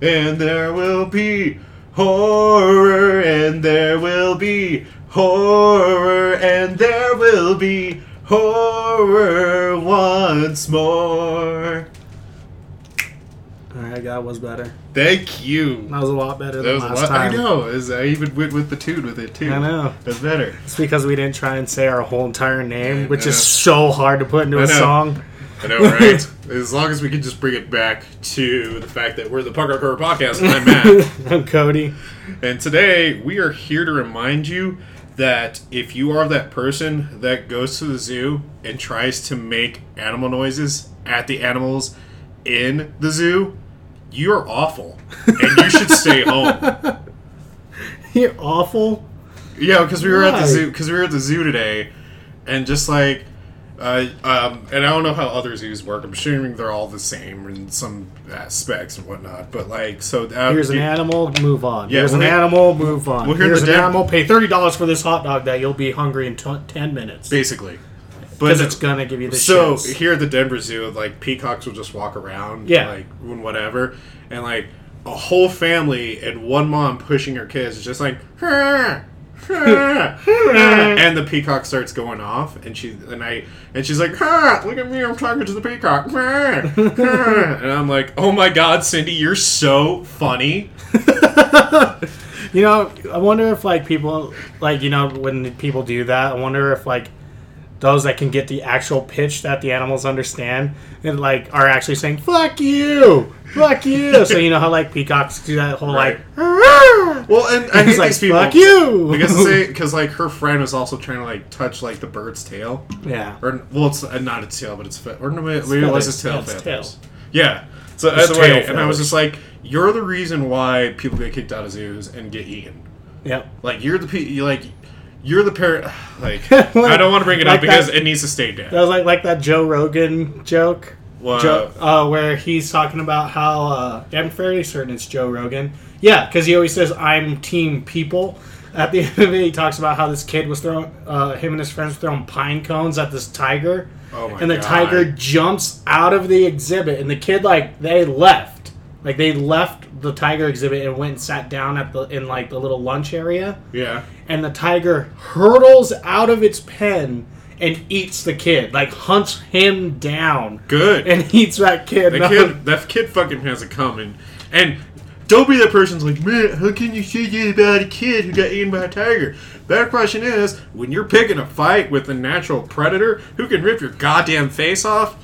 and there will be horror, and there will be horror, and there will be horror once more. Alright, that was better. Thank you. That was a lot better That than was last lot. I know. Is I even went with the tune with it too. I know. That's better. It's because we didn't try and say our whole entire name, which is so hard to put into I a know. song. I know, right? as long as we can just bring it back to the fact that we're the Punk Rock Horror Podcast, and I'm Matt. I'm Cody. and today we are here to remind you that if you are that person that goes to the zoo and tries to make animal noises at the animals in the zoo, you're awful, and you should stay home. You're awful. Yeah, because we were at the zoo. Because we were at the zoo today, and just like, uh, um, and I don't know how others use work. I'm assuming they're all the same in some aspects and whatnot. But like, so uh, Here's an you- animal, move on. Yeah, Here's an animal, move on. well, here Here's an animal, pay thirty dollars for this hot dog that you'll be hungry in t- ten minutes. basically. Because it's gonna give you the so shits. here at the Denver Zoo, like peacocks will just walk around, Yeah. like and whatever, and like a whole family and one mom pushing her kids is just like, and the peacock starts going off, and she and I and she's like, "Huh, look at me, I'm talking to the peacock," and I'm like, "Oh my God, Cindy, you're so funny." You know, I wonder if like people like you know when people do that, I wonder if like those that can get the actual pitch that the animals understand and like are actually saying "fuck you, fuck you." so you know how like peacocks do that whole Right. like Well, and I hate like these people "fuck you" because say because like her friend was also trying to like touch like the bird's tail. yeah. Or well, it's uh, not its tail, but it's or no, maybe it was its tail Yeah, it's feathers. tail. Yeah. So It's either way, tail and I was just like, you're the reason why people get kicked out of zoos and get eaten. Yep. Like you're the pe- you like you're the parent. Like I don't want to bring it Like up because that- it needs to stay dead. That was like like that Joe Rogan joke. Wow. Joe, uh, where he's talking about how uh, I'm fairly certain it's Joe Rogan. Yeah, because he always says I'm team people. At the end of it, he talks about how this kid was throwing, uh, him and his friends throwing pine cones at this tiger, Oh my and the God. tiger jumps out of the exhibit, and the kid like they left, like they left the tiger exhibit and went and sat down at the in like the little lunch area, Yeah. and the tiger hurtles out of its pen and eats the kid, like hunts him down Good. and eats that kid. that kid, that kid fucking has it coming. And don't be that person's like, man, how can you say that about a kid who got eaten by a tiger? Better question is, when you're picking a fight with a natural predator who can rip your goddamn face off,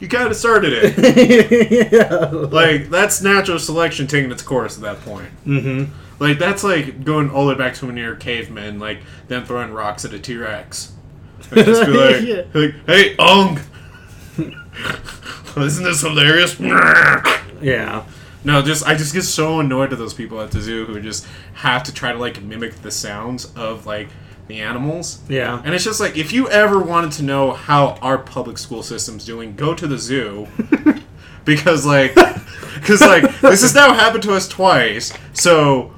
you kind of started it. yeah. like that's natural selection taking its course at that point. Mm-hmm. Like that's like going all the way back to when you're cavemen, like them throwing rocks at a T Rex. Just be like, Yeah. like, hey, Ung, isn't this hilarious? Yeah. No, just I just get so annoyed at those people at the zoo who just have to try to like mimic the sounds of like the animals. Yeah. And it's just like if you ever wanted to know how our public school system's doing, go to the zoo. because like cuz like this has now happened to us twice. So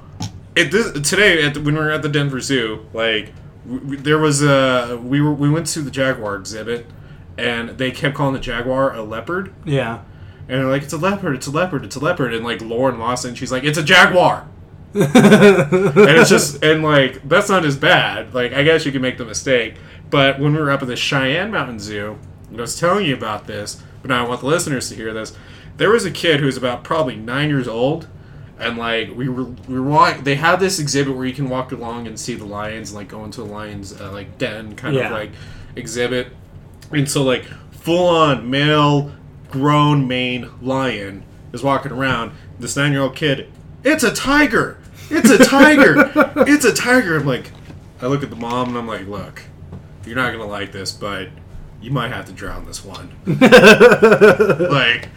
it this, today at the, when we were at the Denver Zoo, like there was a we were we went to the jaguar exhibit and they kept calling the jaguar a leopard. Yeah. And they're like, it's a leopard, it's a leopard, it's a leopard. And like Lauren Lawson, she's like, it's a jaguar. and it's just, and like, that's not as bad. Like, I guess you can make the mistake. But when we were up at the Cheyenne Mountain Zoo, and I was telling you about this, but now I want the listeners to hear this. There was a kid who was about probably nine years old. And like we were, we were walking. They had this exhibit where you can walk along and see the lions, and like go into the lions uh, like den kind Yeah. of like exhibit. And so like full on male grown mane lion is walking around. This nine year old kid, it's a tiger! It's a tiger! it's a tiger! I'm like, I look at the mom and I'm like, look, you're not gonna like this, but you might have to drown this one. like,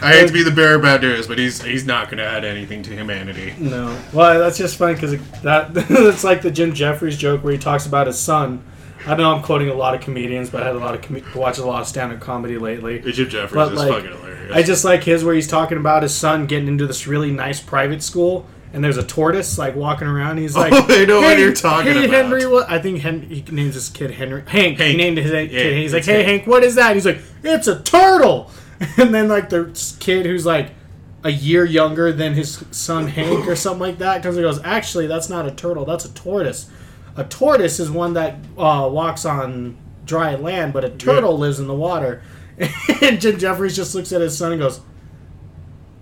I hate to be the bearer of bad news, but he's he's not gonna add anything to humanity. No. Well, that's just funny because that it's like the Jim Jeffries joke where he talks about his son. I know I'm quoting a lot of comedians, but I had a lot of com- watched a lot of stand-up comedy lately. Jim Jeffries But, is like, fucking hilarious. I just like his where he's talking about his son getting into this really nice private school, and there's a tortoise like walking around. He's oh, like, Oh, I know what you're talking hey, about." Henry, what? I think Hen- he names his kid Henry. Hank. He named his kid. Yeah, he's like, hey, Hank. Hank, what is that? He's like, it's a turtle. And then like the kid who's like a year younger than his son Hank or something like that. comes and goes, actually, that's not a turtle, that's a tortoise. A tortoise is one that uh, walks on dry land, but a turtle lives in the water. And Jim Jeffries just looks at his son and goes,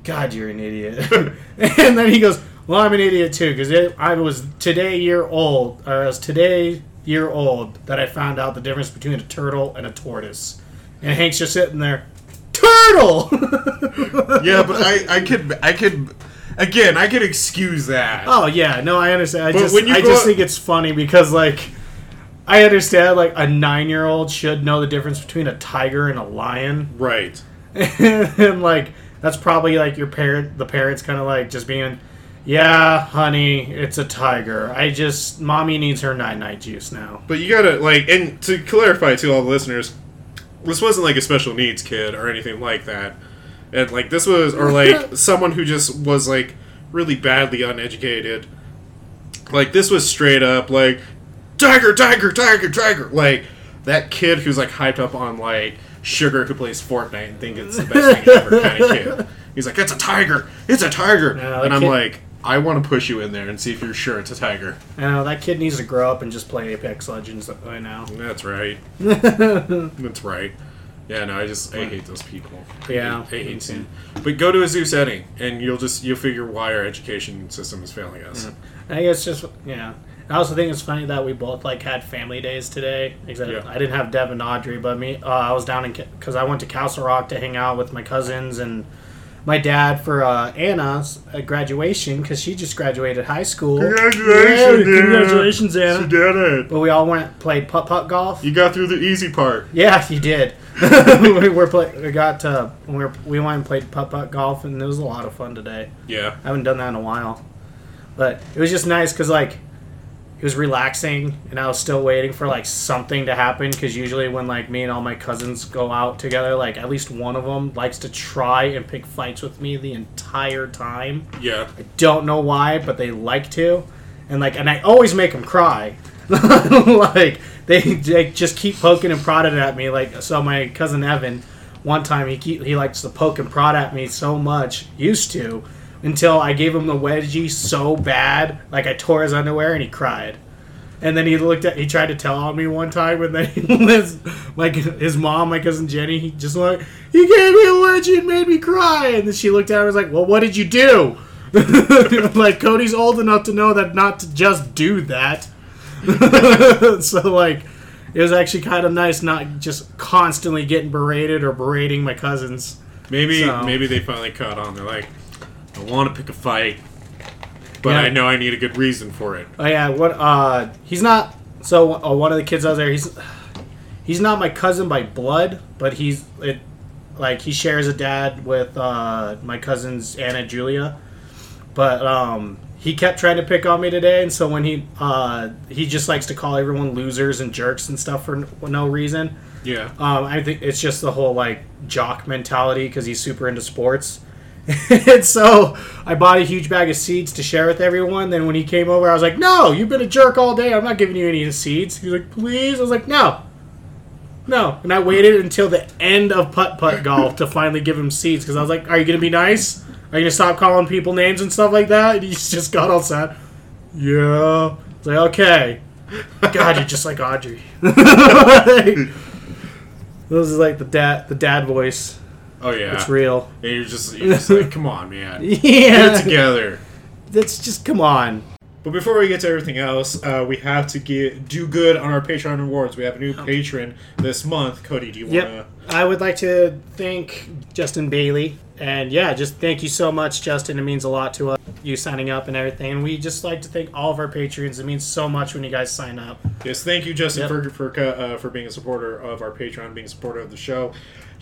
God, you're an idiot. and then he goes, Well, I'm an idiot too, because I was today year old, or I was today year old that I found out the difference between a turtle and a tortoise. And Hank's just sitting there, Turtle! Yeah, but I, I could, I could, again, I could excuse that. oh, yeah, no, I understand. I But just, when you I go just up- think it's funny because, like, I understand, like, a nine year old should know the difference between a tiger and a lion. Right. and like that's probably like your parent the parents kind of like just being yeah honey it's a tiger i just mommy needs her night night juice now But you gotta like, and to clarify to all the listeners, this wasn't like a special needs kid or anything like that. And like this was, or like someone who just was like really badly uneducated. Like this was straight up like tiger, tiger, tiger, tiger. Like that kid who's like hyped up on like sugar who plays Fortnite and think it's the best thing ever kind of kid. He's like, it's a tiger, it's a tiger, No, and I'm kid- like. I want to push you in there and see if you're sure it's a tiger. i know that kid needs to grow up and just play apex legends right now That's right. That's right. Yeah, no, I just I hate those people. I Yeah, hate, I hate. But go to a zoo setting, and you'll just you'll figure why our education system is failing us. i think it's just yeah i also think it's funny that we both like had family days today except Yeah. i didn't have deb and audrey but me uh, i was down in because i went to castle rock to hang out with my cousins and my dad for uh, Anna's uh, graduation because she just graduated high school. Congratulations, Yeah, Anna. congratulations, Anna. You did it. But we all went played putt putt golf. You got through the easy part. Yeah, you did. we were play, we got uh, we were, we went and played putt putt golf and it was a lot of fun today. Yeah. I haven't done that in a while, but it was just nice because like it was relaxing and I was still waiting for like something to happen because usually when like me and all my cousins go out together, like at least one of them likes to try and pick fights with me the entire time. Yeah. I don't know why, but they like to, and like, and I always make them cry. like they, they just keep poking and prodding at me. Like so, my cousin Evan, one time he keep, he likes to poke and prod at me so much, used to, until I gave him the wedgie so bad, like I tore his underwear and he cried. And then he looked at, he tried to tell on me one time, and then his, like his mom, my cousin Jenny, he just like, he gave me a wedgie and made me cry. And then she looked at him and was like, well, what did you do? like Cody's old enough to know that not to just do that. so like, it was actually kind of nice not just constantly getting berated or berating my cousins. Maybe So- maybe they finally caught on. They're like, I want to pick a fight, but Yeah. I know I need a good reason for it. Oh yeah, what? Uh, he's not. So uh, one of the kids out there, he's he's not my cousin by blood, but he's it. Like he shares a dad with uh, my cousins Anna Julia, but um, he kept trying to pick on me today, and so when he uh, he just likes to call everyone losers and jerks and stuff for no reason. Yeah. Um, I think it's just the whole like jock mentality because he's super into sports. and so I bought a huge bag of seeds to share with everyone. Then when he came over, I was like, "No, you've been a jerk all day. I'm not giving you any seeds." He's like, "Please." I was like, "No, no." And I waited until the end of putt putt golf to finally give him seeds because I was like, "Are you gonna be nice? Are you gonna stop calling people names and stuff like that?" And he just got all sad. Yeah. Like okay. God, you're just like Audrey. This is like the dad, the dad voice. Oh yeah. It's real. And you're just you're just like, come on, man. Yeah, Get it together. that's just come on. But before we get to everything else, uh, we have to get do good on our Patreon rewards. We have a new patron this month. Cody, do you want to? Yep. I would like to thank Justin Bailey, and yeah, just thank you so much, Justin. It means a lot to us, you signing up and everything. And we just like to thank all of our patrons. It means so much when you guys sign up. Yes, thank you, Justin, Yep. for for uh, for being a supporter of our Patreon, being a supporter of the show.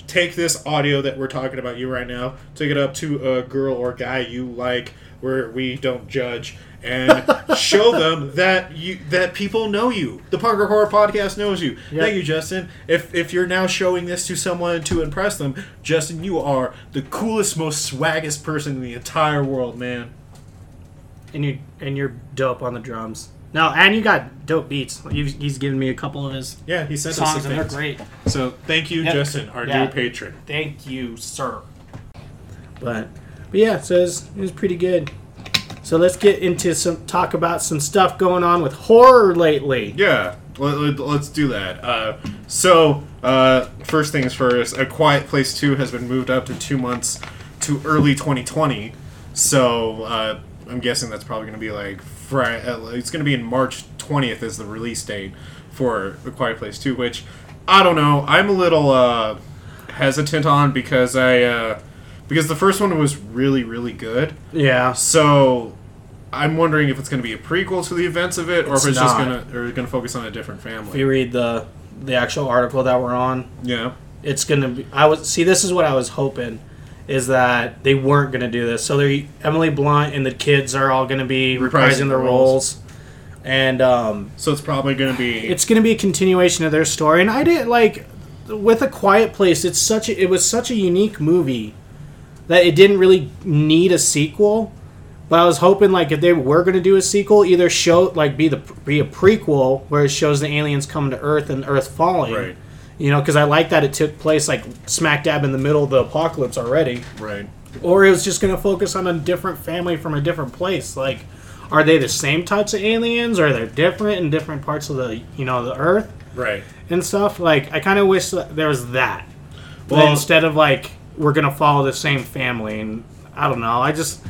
Take this audio that we're talking about you right now, take it up to a girl or guy you like, where we don't judge, and show them that you that people know you. The Punk Rock Horror Podcast knows you. Yep. Thank you, Justin. If if you're now showing this to someone to impress them, Justin, you are the coolest, most swaggest person in the entire world, man. And you and you're dope on the drums. No, and you got dope beats. You've, he's given me a couple of his Yeah, he sent songs, and they're great. So thank you, Yep. Justin, our Yeah. new patron. Thank you, sir. But But yeah, so it was, it was pretty good. So let's get into some talk about some stuff going on with horror lately. Yeah, let, us do that. Uh, so, uh, first things first, A Quiet Place 2 has been moved up to two months to early 2020. So, uh, I'm guessing that's probably going to be like Friday. It's going to be in March 20th as the release date for A Quiet Place 2, which I don't know. I'm a little uh, hesitant on because I uh, because the first one was really really good. Yeah. So I'm wondering if it's going to be a prequel to the events of it, or It's if it's just going to or going to focus on a different family. If you read the the actual article that we're on, Yeah. it's gonna be. I was see. This is what I was hoping, is that they weren't gonna do this. So they Emily Blunt and the kids are all gonna be Reprising reprising their the roles, and um, So it's probably going to be. it's going to be a continuation of their story and i did like with a quiet place it's such a, it was such a unique movie that it didn't really need a sequel but i was hoping like if they were going to do a sequel either show like be the be a prequel where it shows the aliens coming to earth and earth falling Right. You know because i like that it took place like smack dab in the middle of the apocalypse already right. or it was just going to focus on a different family from a different place like are they the same types of aliens or are they different in different parts of the you know the earth Right. and stuff like i kind of wish that there was that well Well- instead of like we're going to follow the same family and i don't know i just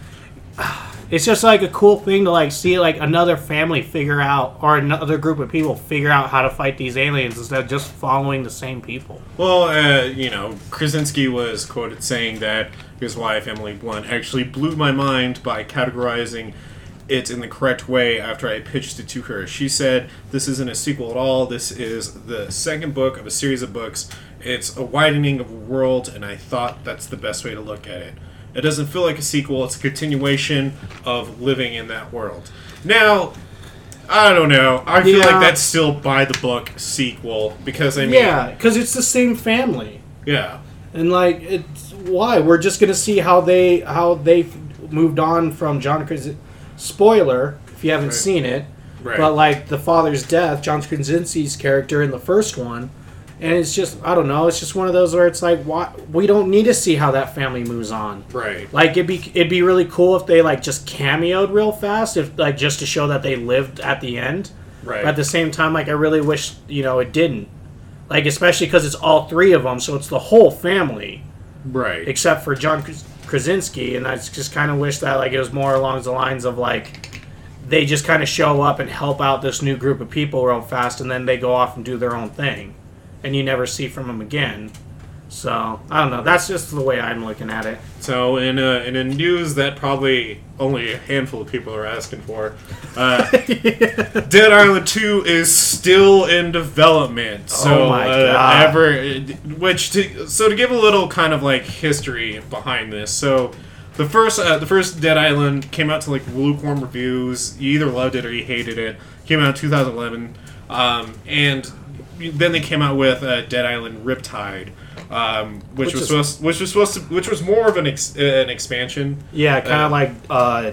it's just like a cool thing to like see like another family figure out or another group of people figure out how to fight these aliens instead of just following the same people Well, uh, you know, Krasinski was quoted saying that his wife, Emily Blunt, actually blew my mind by categorizing it in the correct way after I pitched it to her. She said, This isn't a sequel at all. This is the second book of a series of books. It's a widening of a world, and I thought that's the best way to look at it. It doesn't feel like a sequel, it's a continuation of living in that world. Now, I don't know. I feel Yeah. like that's still by the book sequel because I mean, yeah because it's the same family yeah. and like it's why we're just gonna see how they how they moved on from John Krasinski. Spoiler if you haven't Right. seen it, Right. but like the father's death, John Krasinski's character in the first one, and it's just I don't know. It's just one of those where it's like why we don't need to see how that family moves on. Right. Like it'd be it'd be really cool if they like just cameoed real fast, if like just to show that they lived at the end. Right. But at the same time, like I really wish you know it didn't. Like especially because it's all three of them, so it's the whole family right. except for John Krasinski, and I just kind of wish that like it was more along the lines of like they just kind of show up and help out this new group of people real fast, and then they go off and do their own thing, and you never see from them again. So I don't know. That's just the way I'm looking at it. So in a, in a news that probably only a handful of people are asking for, uh, Dead Island Two is still in development. So Oh my uh, God. ever, which to, so to give a little kind of like history behind this. So the first uh, the first Dead Island came out to like lukewarm reviews. You either loved it or you hated it. Came out in 2011, um, and then they came out with uh, Dead Island Riptide. Um, which, Which was is- supposed, which was supposed to, which was more of an ex, uh, an expansion. Yeah, kind Uh, of like uh,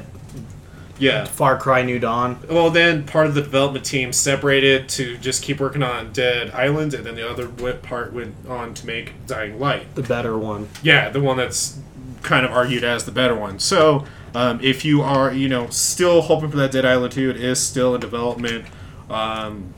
Yeah. Far Cry New Dawn. Well, then part of the development team separated to just keep working on Dead Island, and then the other part went on to make Dying Light. The better one. Yeah, the one that's kind of argued as the better one. So, um, if you are, you know, still hoping for that Dead Island 2, it is still in development. Um,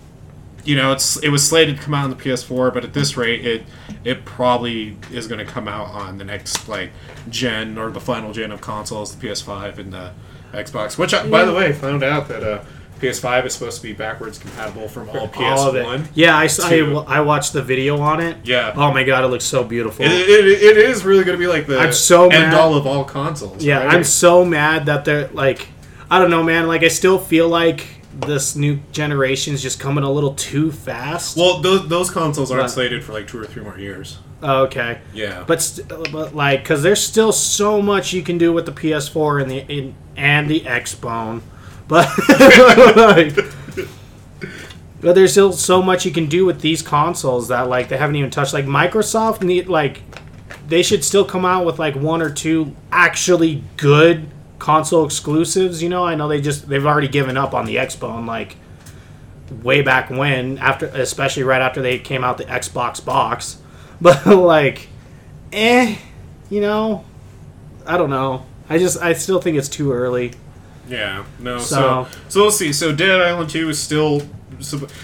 you know, it's it was slated to come out on the PS4, but at this rate, it it probably is going to come out on the next like gen or the final gen of consoles, the PS5 and the Xbox. Which, I, by the way, found out that uh, PS5 is supposed to be backwards compatible from all PS1. All of it. Yeah, I, s- I. I watched the video on it. Yeah. Oh my god, it looks so beautiful. It, it, it is really going to be like the I'm so end mad. all of all consoles. Yeah, right? I'm so mad that they're like, I don't know, man. Like, I still feel like this new generation is just coming a little too fast. Well, those, those consoles aren't Right. slated for like two or three more years. Oh, okay, Yeah. but st- but like, because there's still so much you can do with the PS4 and the in, and the Xbone, but like, but there's still so much you can do with these consoles that like they haven't even touched. Like Microsoft need like they should still come out with like one or two actually good console exclusives. You know, I know they just they've already given up on the Xbone like way back when after especially right after they came out the Xbox box. But like eh, you know, I don't know. I just I still think it's too early. Yeah, no. So, So- so we'll see. So Dead Island Two is still.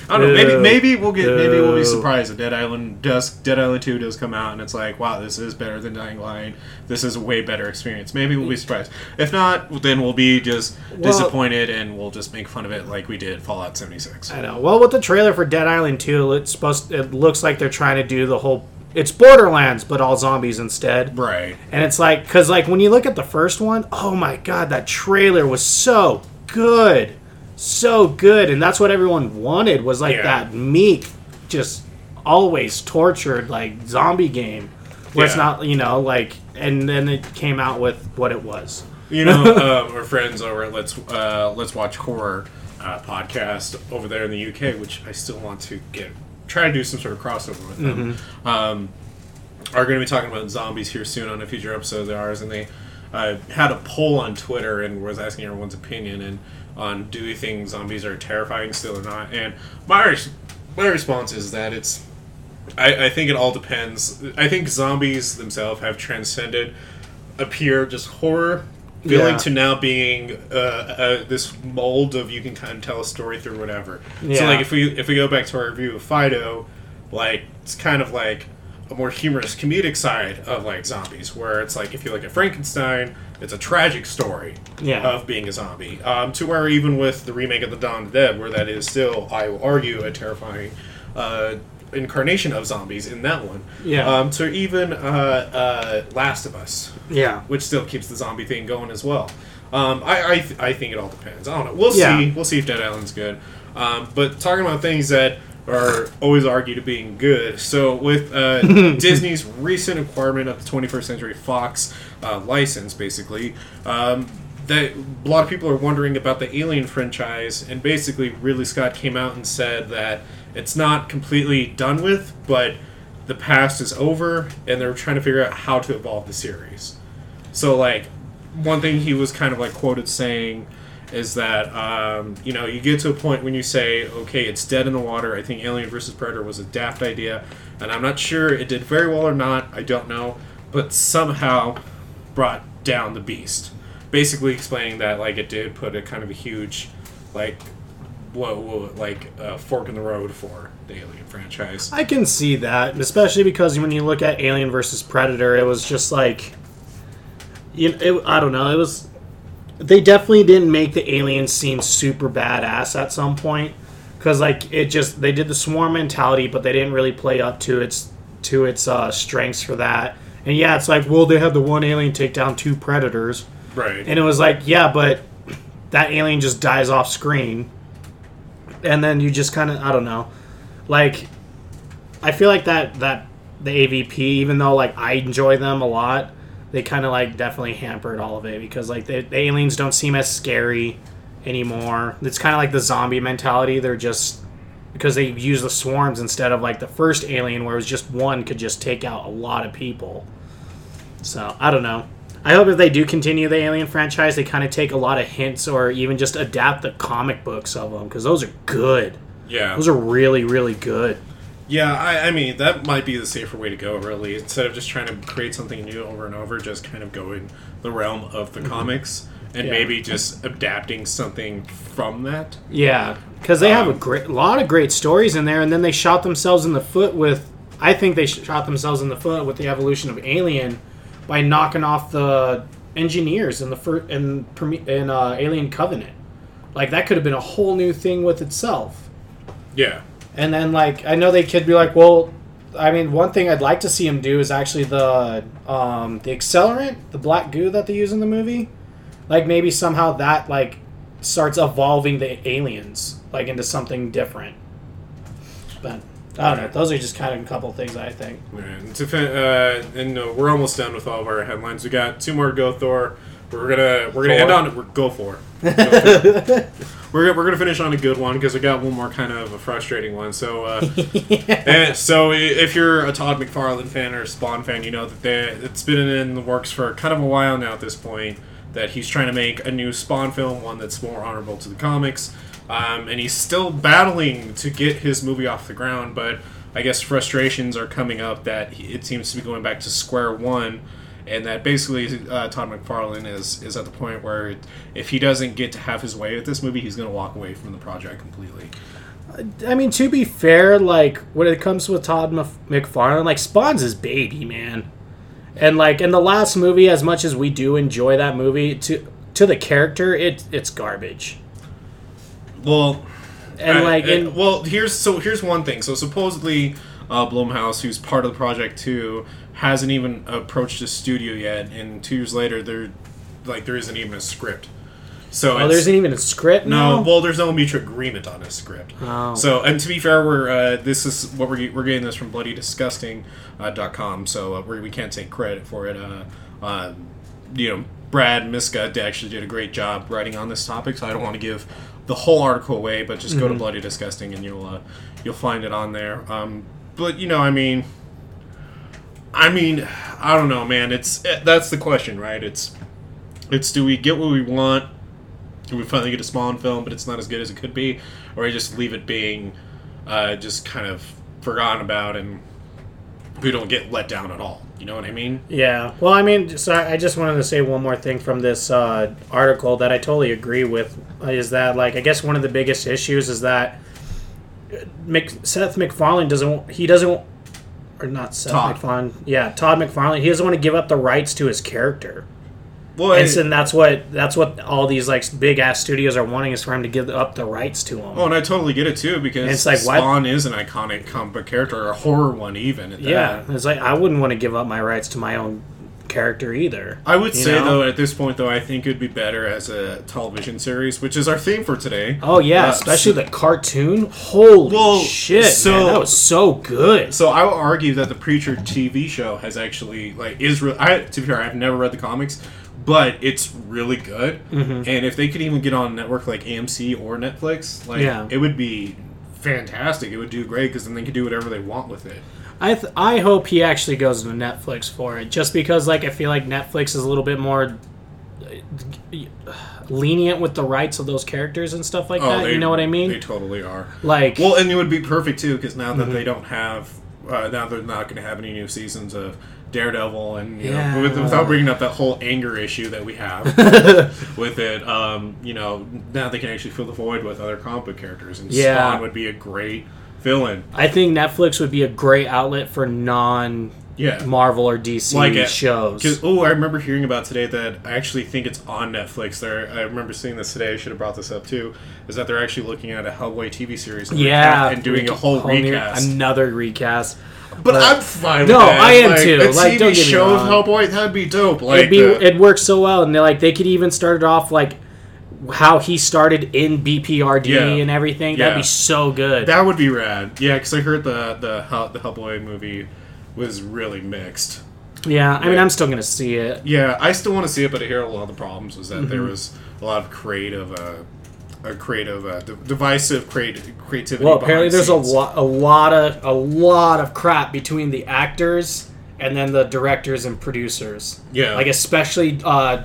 I don't know. Maybe maybe we'll get maybe we'll be surprised that Dead Island does Dead Island Two does come out and it's like wow this is better than Dying Light. This is a way better experience. Maybe we'll be surprised. If not, then we'll be just Well- disappointed and we'll just make fun of it like we did Fallout seventy six. I know. Well, with the trailer for Dead Island 2, it's supposed it looks like they're trying to do the whole it's Borderlands but all zombies instead. Right. And it's like cuz like when you look at the first one, oh my god, that trailer was so good. So good and that's what everyone wanted was like Yeah. that meek just always tortured like zombie game where it's not, you know, like and then it came out with what it was. You know, uh, our friends over at Let's uh, Let's Watch Horror uh, podcast over there in the UK, which I still want to get try to do some sort of crossover with them. Um, are going to be talking about zombies here soon on a future episode of ours, and they uh, had a poll on Twitter and was asking everyone's opinion and on do you think zombies are terrifying still or not? And my res- my response is that it's I, I think it all depends. I think zombies themselves have transcended a pure just horror feeling Yeah. to now being uh, uh, this mold of you can kind of tell a story through whatever. So like if we if we go back to our review of Fido, like it's kind of like a more humorous comedic side of like zombies, where it's like if you look at Frankenstein, it's a tragic story Yeah. of being a zombie. Um, to where even with the remake of the Dawn of the Dead, where that is still, I will argue, a terrifying uh, incarnation of zombies in that one. Yeah. Um, to even uh, uh, Last of Us, Yeah. which still keeps the zombie thing going as well. Um, I I, th- I think it all depends. I don't know. We'll Yeah. see. We'll see if Dead Island's good. Um, but talking about things that are always argued to being good. So with uh, Disney's recent acquirement of the 21st Century Fox uh, license, basically. Um, that a lot of people are wondering about the Alien franchise, and basically, Ridley Scott came out and said that it's not completely done with, but the past is over, and they're trying to figure out how to evolve the series. So, like, one thing he was kind of like quoted saying is that um, you know you get to a point when you say, okay, it's dead in the water. I think Alien versus Predator was a daft idea, and I'm not sure it did very well or not. I don't know, but somehow brought down the beast. Basically, explaining that like it did put a kind of a huge like whoa, like uh, fork in the road for the Alien franchise. I can see that, especially because when you look at Alien versus Predator, it was just like, you it, I don't know, it was. They definitely didn't make the aliens seem super badass at some point, because like it just they did the swarm mentality, but they didn't really play up to its to its uh, strengths for that. And yeah, it's like, well, they had the one alien take down two predators, Right. and it was like, yeah, but that alien just dies off screen, and then you just kind of, I don't know, like I feel like that that the AVP, even though like I enjoy them a lot, they kind of like definitely hampered all of it because like the, the aliens don't seem as scary anymore. It's kind of like the zombie mentality. They're just because they use the swarms instead of like the first alien where it was just one could just take out a lot of people. So I don't know. I hope if they do continue the Alien franchise, they kind of take a lot of hints or even just adapt the comic books of them because those are good. yeah. Those are really, really good. Yeah, I, I mean that might be the safer way to go. Really, instead of just trying to create something new over and over, just kind of go in the realm of the comics and Yeah. maybe just adapting something from that. Yeah, because they have a Um, great, lot of great stories in there, and then they shot themselves in the foot with. I think they shot themselves in the foot with the evolution of Alien by knocking off the engineers in the first in in uh, Alien Covenant. Like that could have been a whole new thing with itself. Yeah, And then like I know they could be like, well, I mean, one thing I'd like to see him do is actually the um, the accelerant, the black goo that they use in the movie. Like maybe somehow that like starts evolving the aliens like into something different. But I don't know. Those are just kind of a couple things I think. fin- uh, and uh, we're almost done with all of our headlines. We got two more go. Thor. We're gonna we're gonna Thor? end on we're, go for. Go for. we're, we're gonna finish on a good one because I got one more kind of a frustrating one. So. Uh, And so, if you're a Todd McFarlane fan or a Spawn fan, you know that they, it's been in the works for kind of a while now at this point. That he's trying to make a new Spawn film, one that's more honorable to the comics, um, and he's still battling to get his movie off the ground. But I guess frustrations are coming up that he, it seems to be going back to square one, and that basically uh, Todd McFarlane is is at the point where if he doesn't get to have his way with this movie, he's going to walk away from the project completely. I mean, to be fair, like when it comes with Todd Mc- McFarlane, like Spawn's his baby, man. And like in the last movie, as much as we do enjoy that movie, to to the character, it it's garbage. Well, And I- like, in, well, here's so here's one thing. So supposedly, uh, Blumhouse, who's part of the project too, hasn't even approached the studio yet, and two years later, there, like, there isn't even a script. So oh, it's- there's even a script no, now. well, there's no mutual agreement on a script. Oh. So, and to be fair, we're uh, this is what we're we're getting this from bloodydisgusting.com. Uh, dot com, so uh, we we can't take credit for it. Uh, uh, you know, Brad Miska actually did a great job writing on this topic, so I don't want to give the whole article away, but just go to Bloody Disgusting and you'll uh, you'll find it on there. Um, but you know, I mean, I mean, I don't know, man. It's eh, that's the question, right? It's it's do we get what we want? Do we finally get a Spawn film, but it's not as good as it could be, or we just leave it being uh, just kind of forgotten about and we don't get let down at all? You know what I mean? Yeah. Well, I mean, so I just wanted to say one more thing from this uh, article that I totally agree with uh, is that like I guess one of the biggest issues is that Mc, Seth MacFarlane doesn't he doesn't or not Seth Todd. McFarlane yeah Todd McFarlane he doesn't want to give up the rights to his character Well, and, so that's what that's what all these like big ass studios are wanting is for him to give up the rights to him. Oh, and I totally get it too because It's like, Spawn is an iconic comic book character, or a horror one even. At yeah, that. it's like I wouldn't want to give up my rights to my own character either. I would say know? though, at this point though, I think it'd be better as a television series, which is our theme for today. Oh yeah, Uh, especially the cartoon. Holy Well, shit, so- man, that was so good. So I would argue that the Preacher TV show has actually like is real. I to be fair, I've never read the comics, but it's really good. Mm-hmm. And if they could even get on a network like AMC or Netflix, like Yeah. it would be fantastic. It would do great because then they could do whatever they want with it. I th- I hope he actually goes to Netflix for it, just because like I feel like Netflix is a little bit more uh, lenient with the rights of those characters and stuff like that. Oh, they, you know what I mean? They totally are. like, Well, and it would be perfect too because now that Mm-hmm. they don't have, uh, now they're not going to have any new seasons of Daredevil, and you Yeah. know, with, without bringing up that whole anger issue that we have with it, um, you know, now they can actually fill the void with other comic book characters, and Yeah. Spawn would be a great villain. I think Netflix would be a great outlet for non Yeah. Marvel or DC Like it. shows. Oh, I remember hearing about today that I actually think it's on Netflix. There, I remember seeing this today. I should have brought this up too. Is that they're actually looking at a Hellboy TV series? and Yeah, and doing a whole, new- recast. another recast. But, But- I'm fine. No, with that. I am like, too. A Like, TV don't get me show of. Hellboy, that'd be dope. Like, It'd be the- it works so well, and they like they could even start it off like how he started in BPRD Yeah. and everything. That'd be so good. that would be rad. Yeah, because I heard the the the Hellboy movie was really mixed. yeah, I mean, Yeah. I'm still gonna see it. Yeah, I still want to see it, but I hear a lot of the problems was that there Mm-hmm. was a lot of creative, uh, a creative, uh, de- divisive creative creativity. Well, apparently there's a lot, a lot of, a lot of crap between the actors and then the directors and producers. Yeah. like especially uh,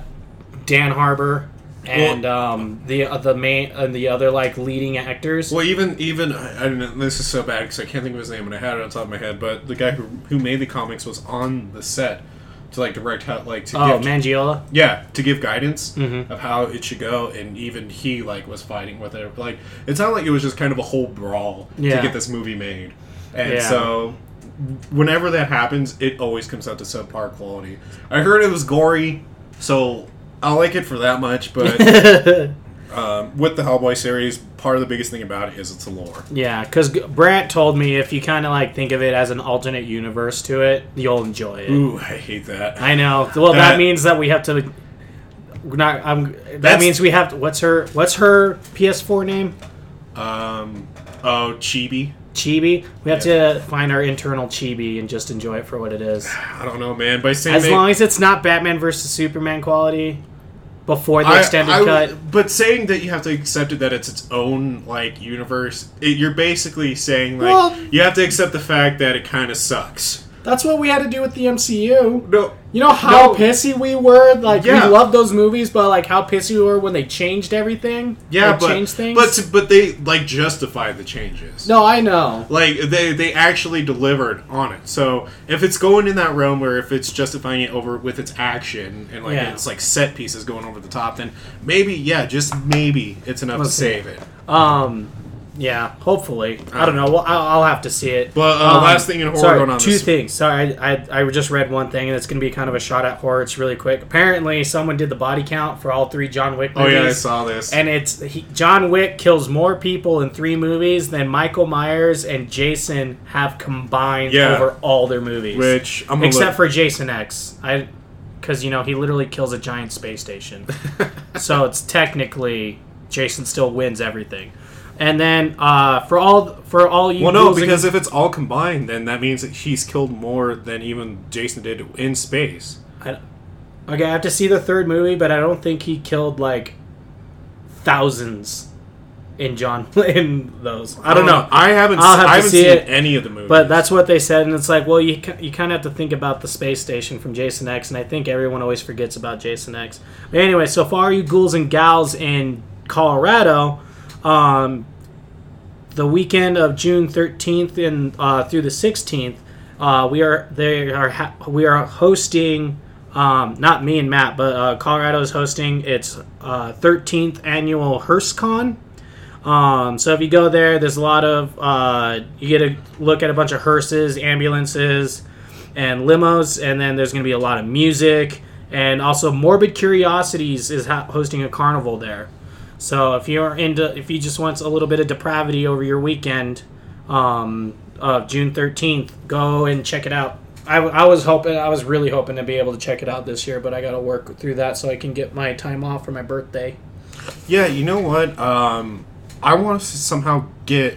Dan Harbour and um, the uh, the main and the other like leading actors. Well, even even I, I don't. This is so bad because I can't think of his name, and I had it on top of my head. But the guy who who made the comics was on the set to like direct how like to oh, give Mignola. yeah to give guidance Mhm. of how it should go, and even he like was fighting with it. Like it sounded like it was just kind of a whole brawl Yeah. to get this movie made, and Yeah. so. Whenever that happens, it always comes out to subpar quality. I heard it was gory, so I like it for that much. But um, with the Hellboy series, part of the biggest thing about it is its a lore. Yeah, because Brant told me if you kind of like think of it as an alternate universe to it, you'll enjoy it. Ooh, I hate that. I know. Well, that, That- means that we have to. Not. I'm. That That's- means we have. To, what's her? What's her PS4 name? Um, oh, Chibi. Chibi. We have to find our internal Chibi and just enjoy it for what it is. I don't know, man. By saying As they- long as it's not Batman versus Superman quality before the extended I cut. but saying that you have to accept it that it's its own like universe, it, you're basically saying like Well- you have to accept the fact that it kind of sucks. That's what we had to do with the MCU. No, You know how No. pissy we were? Like Yeah. we loved those movies, but like how pissy we were when they changed everything. yeah, Like, but changed things. but but they like justified the changes. no, I know. Like they they actually delivered on it. So if it's going in that realm where if it's justifying it over with its action and like Yeah. it's like set pieces going over the top, then maybe yeah, just maybe it's enough Let's to see. save it. Um, yeah, hopefully. I don't know. Well, I'll, I'll have to see it. But uh, Um, last thing in horror sorry, going on two this things. Sorry, I, I, I just read one thing, and it's going to be kind of a shot at horror. It's really quick. Apparently, someone did the body count for all three John Wick movies. Oh yeah, I saw this. And it's he, John Wick kills more people in three movies than Michael Myers and Jason have combined Yeah. over all their movies. which I'm except look- for Jason X. I because you know he literally kills a giant space station, so it's technically Jason still wins everything. And then uh, for all for all you Well, no, because if it's all combined, then that means that he's killed more than even Jason did in space. I, okay, I have to see the third movie, but I don't think he killed like thousands in John in those. I don't know. I haven't. I'll have I haven't see seen it. any of the movies. But that's what they said, and it's like, well, you you kind of have to think about the space station from Jason X, and I think everyone always forgets about Jason X. But anyway, so far, you ghouls and gals in Colorado, um, the weekend of June thirteenth and uh, through the sixteenth, uh, we are they are ha- we are hosting. Um, not me and Matt, but uh, Colorado is hosting its uh, 13th annual HearseCon. Um, so if you go there, there's a lot of uh, you get to look at a bunch of hearses, ambulances, and limos, and then there's going to be a lot of music, and also Morbid Curiosities is ha- hosting a carnival there. So if you're into, if you just want a little bit of depravity over your weekend, um, of June 13th, go and check it out. I, I was hoping, I was really hoping to be able to check it out this year, but I got to work through that so I can get my time off for my birthday. yeah, you know what? Um, I want to somehow get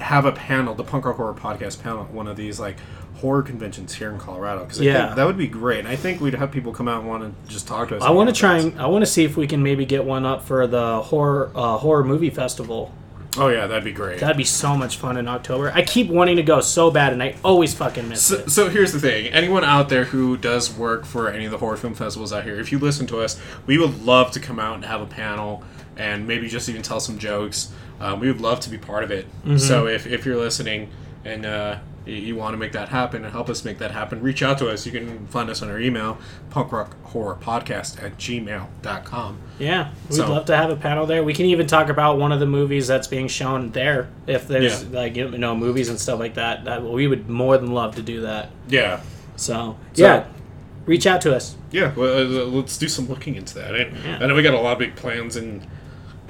have a panel, the Punk Rock Horror Podcast panel, one of these like horror conventions here in Colorado because Yeah. that would be great. And I think we'd have people come out and want to just talk to us. I want to try and I want to see if we can maybe get one up for the horror uh, horror movie festival. Oh yeah, that'd be great. That'd be so much fun in October. I keep wanting to go so bad, and I always fucking miss So, it. so here's the thing: anyone out there who does work for any of the horror film festivals out here, if you listen to us, we would love to come out and have a panel and maybe just even tell some jokes. Um, we would love to be part of it. Mm-hmm. So if, if you're listening and uh, you, you want to make that happen and help us make that happen, reach out to us. You can find us on our email, punkrockhorrorpodcast at gmail.com. Yeah, we'd So- love to have a panel there. We can even talk about one of the movies that's being shown there. If there's Yeah. like you know movies and stuff like that, that we would more than love to do that. Yeah. So, So- yeah, reach out to us. Yeah, well, uh, let's do some looking into that. And Yeah. I know we got a lot of big plans in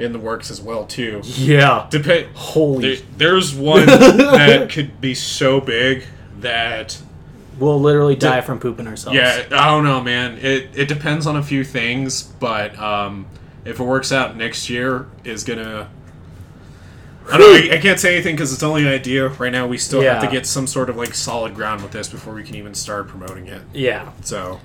in the works as well too. Yeah, Depend. holy, There, there's one that could be so big that we'll literally die from pooping ourselves. yeah, I don't know, man. It it depends on a few things, but um, if it works out next year, is gonna. I don't know. I, I can't say anything because it's only an idea right now. We still have to get some sort of like solid ground with this before we can even start promoting it. yeah. So,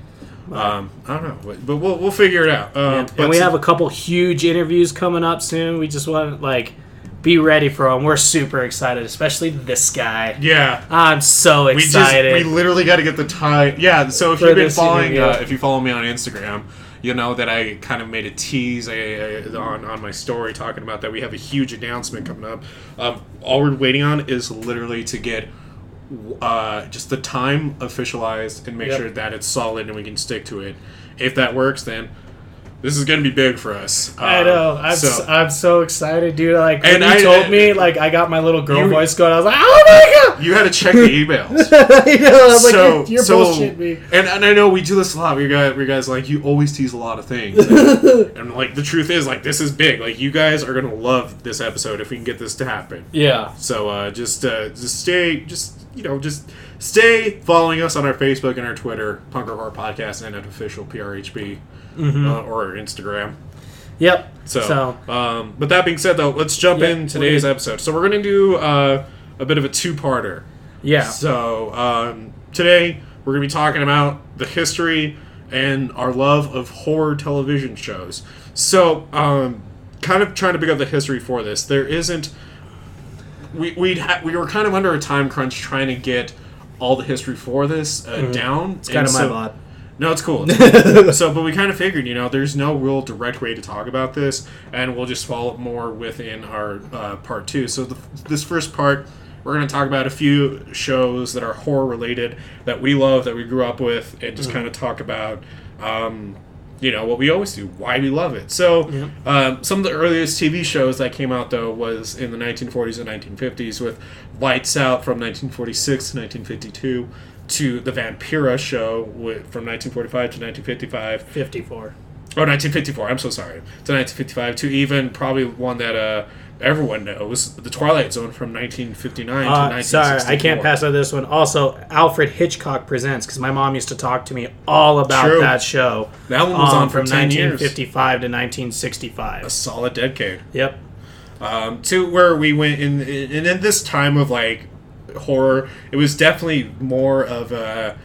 um, I don't know, but we'll we'll figure it out. Um, and, we have a couple huge interviews coming up soon. We just want to like be ready for them. We're super excited, especially this guy. yeah. I'm so We just excited. we literally got to get the time. Yeah. So if For you've been following, interview. uh, if you follow me on Instagram, you know that I kind of made a tease uh, on on my story talking about that we have a huge announcement coming up. Um, all we're waiting on is literally to get. Uh, just the time officialized and make Yep. sure that it's solid and we can stick to it. If that works, then this is going to be big for us. I Um, know. I'm so, so- I'm so excited, dude. Like when And you I- told me, like I got my little girl You- voice going. I was like, oh my god. you had to check the emails. I know. I was like, so, you're, you're so, bullshitting me. And, and I know we do this a lot. We guys, we guys like you always tease a lot of things, and, and, like the truth is, like this is big. Like you guys are gonna love this episode if we can get this to happen. Yeah. So uh, just uh, just stay, just you know, just stay following us on our Facebook and our Twitter, Punk Rock Horror Podcast, and at official PRHP uh, or Instagram. Yep. So, So, um, but that being said, though, let's jump Yeah, in today's episode. So we're gonna do uh, a bit of a two-parter. yeah. So um, today we're going to be talking about the history and our love of horror television shows. So, um, kind of trying to pick up the history for this. There isn't. We we'd ha- we were kind of under a time crunch trying to get all the history for this uh, down. Mm-hmm. It's kind of my lot. No, it's cool. so, but we kind of figured, you know, there's no real direct way to talk about this, and we'll just follow up more within our uh, part two. So, the, this first part, we're going to talk about a few shows that are horror related that we love, that we grew up with, and just kind of talk about, um, you know, what we always do, why we love it. So, um, some of the earliest TV shows that came out, though, was in the 1940s and 1950s with Lights Out from 1946 to 1952 to the Vampira show with, from 1945 to 1955. 54. Oh, 1954. I'm so sorry. To 1955 to even probably one that uh, everyone knows, The Twilight Zone from 1959 to Uh, 1964. sorry, I can't pass on this one. Also, Alfred Hitchcock Presents, because my mom used to talk to me all about True. that show. That one was um, on from 10 years. 1955 to A 1965. solid decade. Yep. um, to where we went in, in in this time of like horror it was definitely more of a.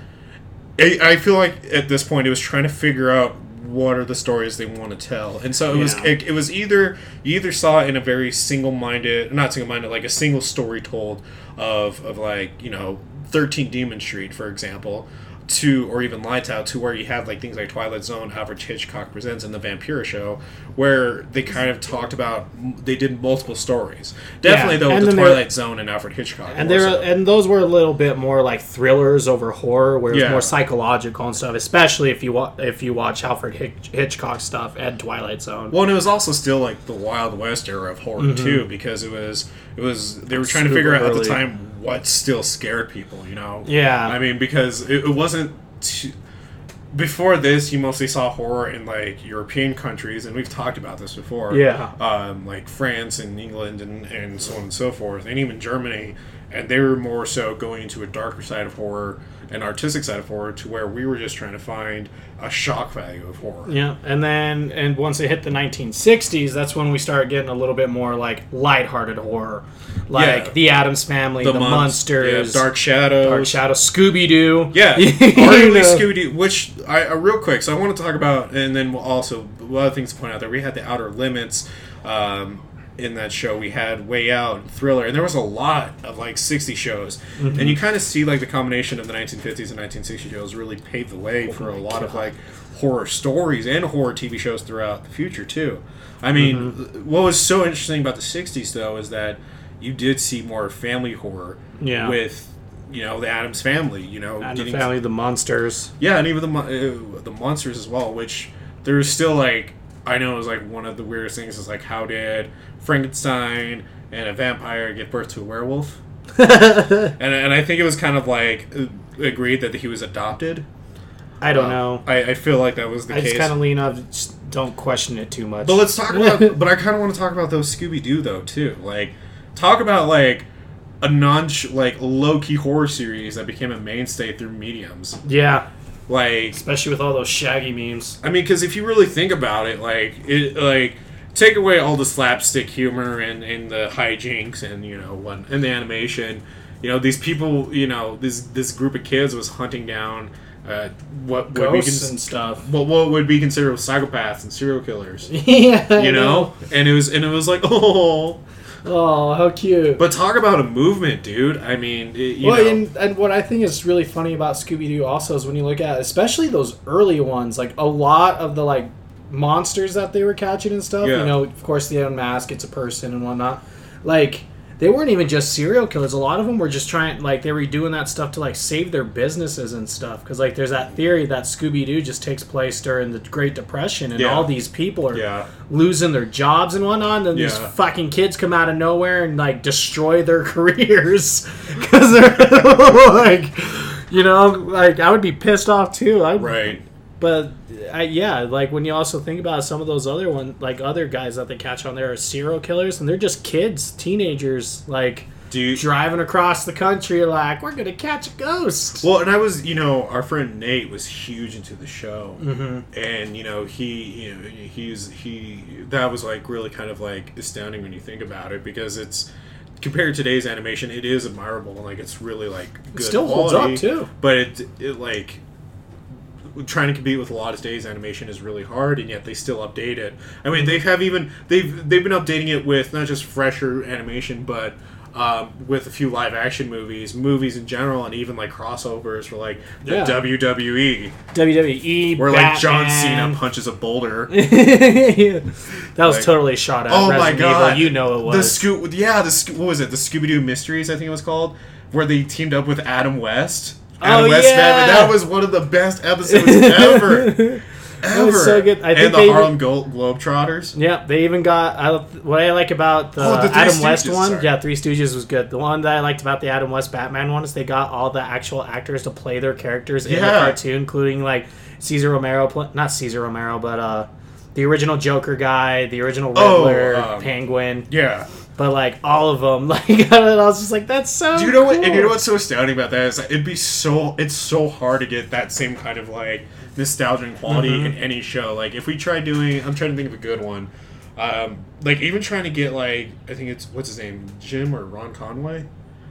I feel like at this point it was trying to figure out what are the stories they want to tell. And so it was it, it was either you either saw it in a very single-minded not single-minded like a single story told of of like you know 13 demon street for example to or even lights out to where you have like things like twilight zone alfred hitchcock presents and the vampira show where they kind of talked about they did multiple stories definitely Yeah, though and the twilight zone and alfred hitchcock And there, so. and those were a little bit more like thrillers over horror, where it's Yeah. more psychological and stuff. Especially if you wa- if you watch Alfred Hitch- Hitchcock stuff and Twilight Zone. Well, and it was also still like the Wild West era of horror too, because it was it was they were trying to Mm-hmm. Figure out at the time what still scared people. You know? Yeah. I mean, because it, it wasn't. Too, before this, you mostly saw horror in like European countries, and we've talked about this before. Yeah. Um, like France and England and, and so on and so forth, and even Germany, and they were more so going into a darker side of horror, an artistic side of horror, to where we were just trying to find a shock value of horror. Yeah, and then and once it hit the 1960s, that's when we started getting a little bit more like lighthearted horror, like Yeah. the Addams Family, the, Monst- Monsters, yeah, Dark Shadows, Dark Shadow, Scooby Doo. Yeah, arguably. Scooby Doo. Which I uh, real quick. So I want to talk about, and then we'll also one other things to point out there. We had the Outer Limits um, in that show. We had Way Out, and Thriller, and there was a lot of like '60 shows. Mm-hmm. And you kind of see like the combination of the 1950s and 1960 shows really paved the way for a lot of like horror stories and horror TV shows throughout the future too. I mean, Mm-hmm. what was so interesting about the '60s though is that you did see more family horror Yeah. with you know the Addams family. You know, the getting family, the monsters. yeah, and even the uh, the monsters as well. Which there's still like I know it was like one of the weirdest things is like how did Frankenstein and a vampire give birth to a werewolf? and and I think it was kind of like uh, agreed that he was adopted. I don't Uh, know. I, I feel like that was the I case. just kind of lean. Just don't question it too much. But let's talk about. but I kind of want to talk about those Scooby Doo though too. Like, talk about like a non like low key horror series that became a mainstay through mediums. yeah, Like, especially with all those shaggy memes. I mean, because if you really think about it, like it, like take away all the slapstick humor and, and the hijinks and you know when and the animation, you know these people, you know this this group of kids was hunting down uh, what would be Ghosts cons- and stuff. what, what would be considered psychopaths and serial killers. yeah, You know, and it was and it was like oh, Oh, how cute. but talk about a movement, dude. I mean, it, you well, know, and, and what I think is really funny about Scooby Doo also is when you look at, especially those early ones, like a lot of the like monsters that they were catching and stuff. Yeah. You know, of course, the unmask, it's a person and whatnot. Like they weren't even just serial killers. A lot of them were just trying, like they were doing that stuff to like save their businesses and stuff. Because like there's that theory that Scooby Doo just takes place during the Great Depression, and Yeah. all these people are yeah, losing their jobs and whatnot. And then these fucking kids come out of nowhere and like destroy their careers because they're like, you know, like I would be pissed off too. I, right. But I, yeah, like when you also think about some of those other one, like other guys that they catch on there are serial killers, and they're just kids, teenagers, like you, driving across the country, like we're gonna catch a ghost. Well, and I was, you know, our friend Nate was huge into the show, Mm-hmm. and you know, he, you know, he's he that was like really kind of like astounding when you think about it because it's compared to today's animation, it is admirable and like it's really like good still holds quality, up, too. But it, it like trying to compete with a lot of today's animation is really hard and yet they still update it i mean they have even they've they've been updating it with not just fresher animation but um, with a few live action movies, movies in general, and even like crossovers for like the Yeah. WWE, WWE, where like John Cena punches a boulder. that was Like- totally shot at. Oh my god! Evil, you know it was. the Sco- Yeah, the what was it? The Scooby Doo Mysteries, I think it was called, where they teamed up with Adam West. Adam Oh, West yeah! Batman. That was one of the best episodes ever. ever. was so good. I think and the they- Harlem Go- Globetrotters. Yeah, they even got. I, what I like about the, Oh, the Adam West one, sorry. yeah, Three Stooges was good. The one that I liked about the Adam West Batman one is they got all the actual actors to play their characters in the cartoon, including like Cesar Romero, not Cesar Romero, but uh, the original Joker guy, the original Oh, Riddler, um, Penguin, Yeah. But like all of them. Like I was just like, that's so. Do you know what? cool. And you know what's so astounding about that is that it'd be so. It's so hard to get that same kind of like nostalgia and quality Mm-hmm. in any show. Like if we try doing, I'm trying to think of a good one. Um, like even trying to get like I think it's what's his name, Jim or Ron Conway,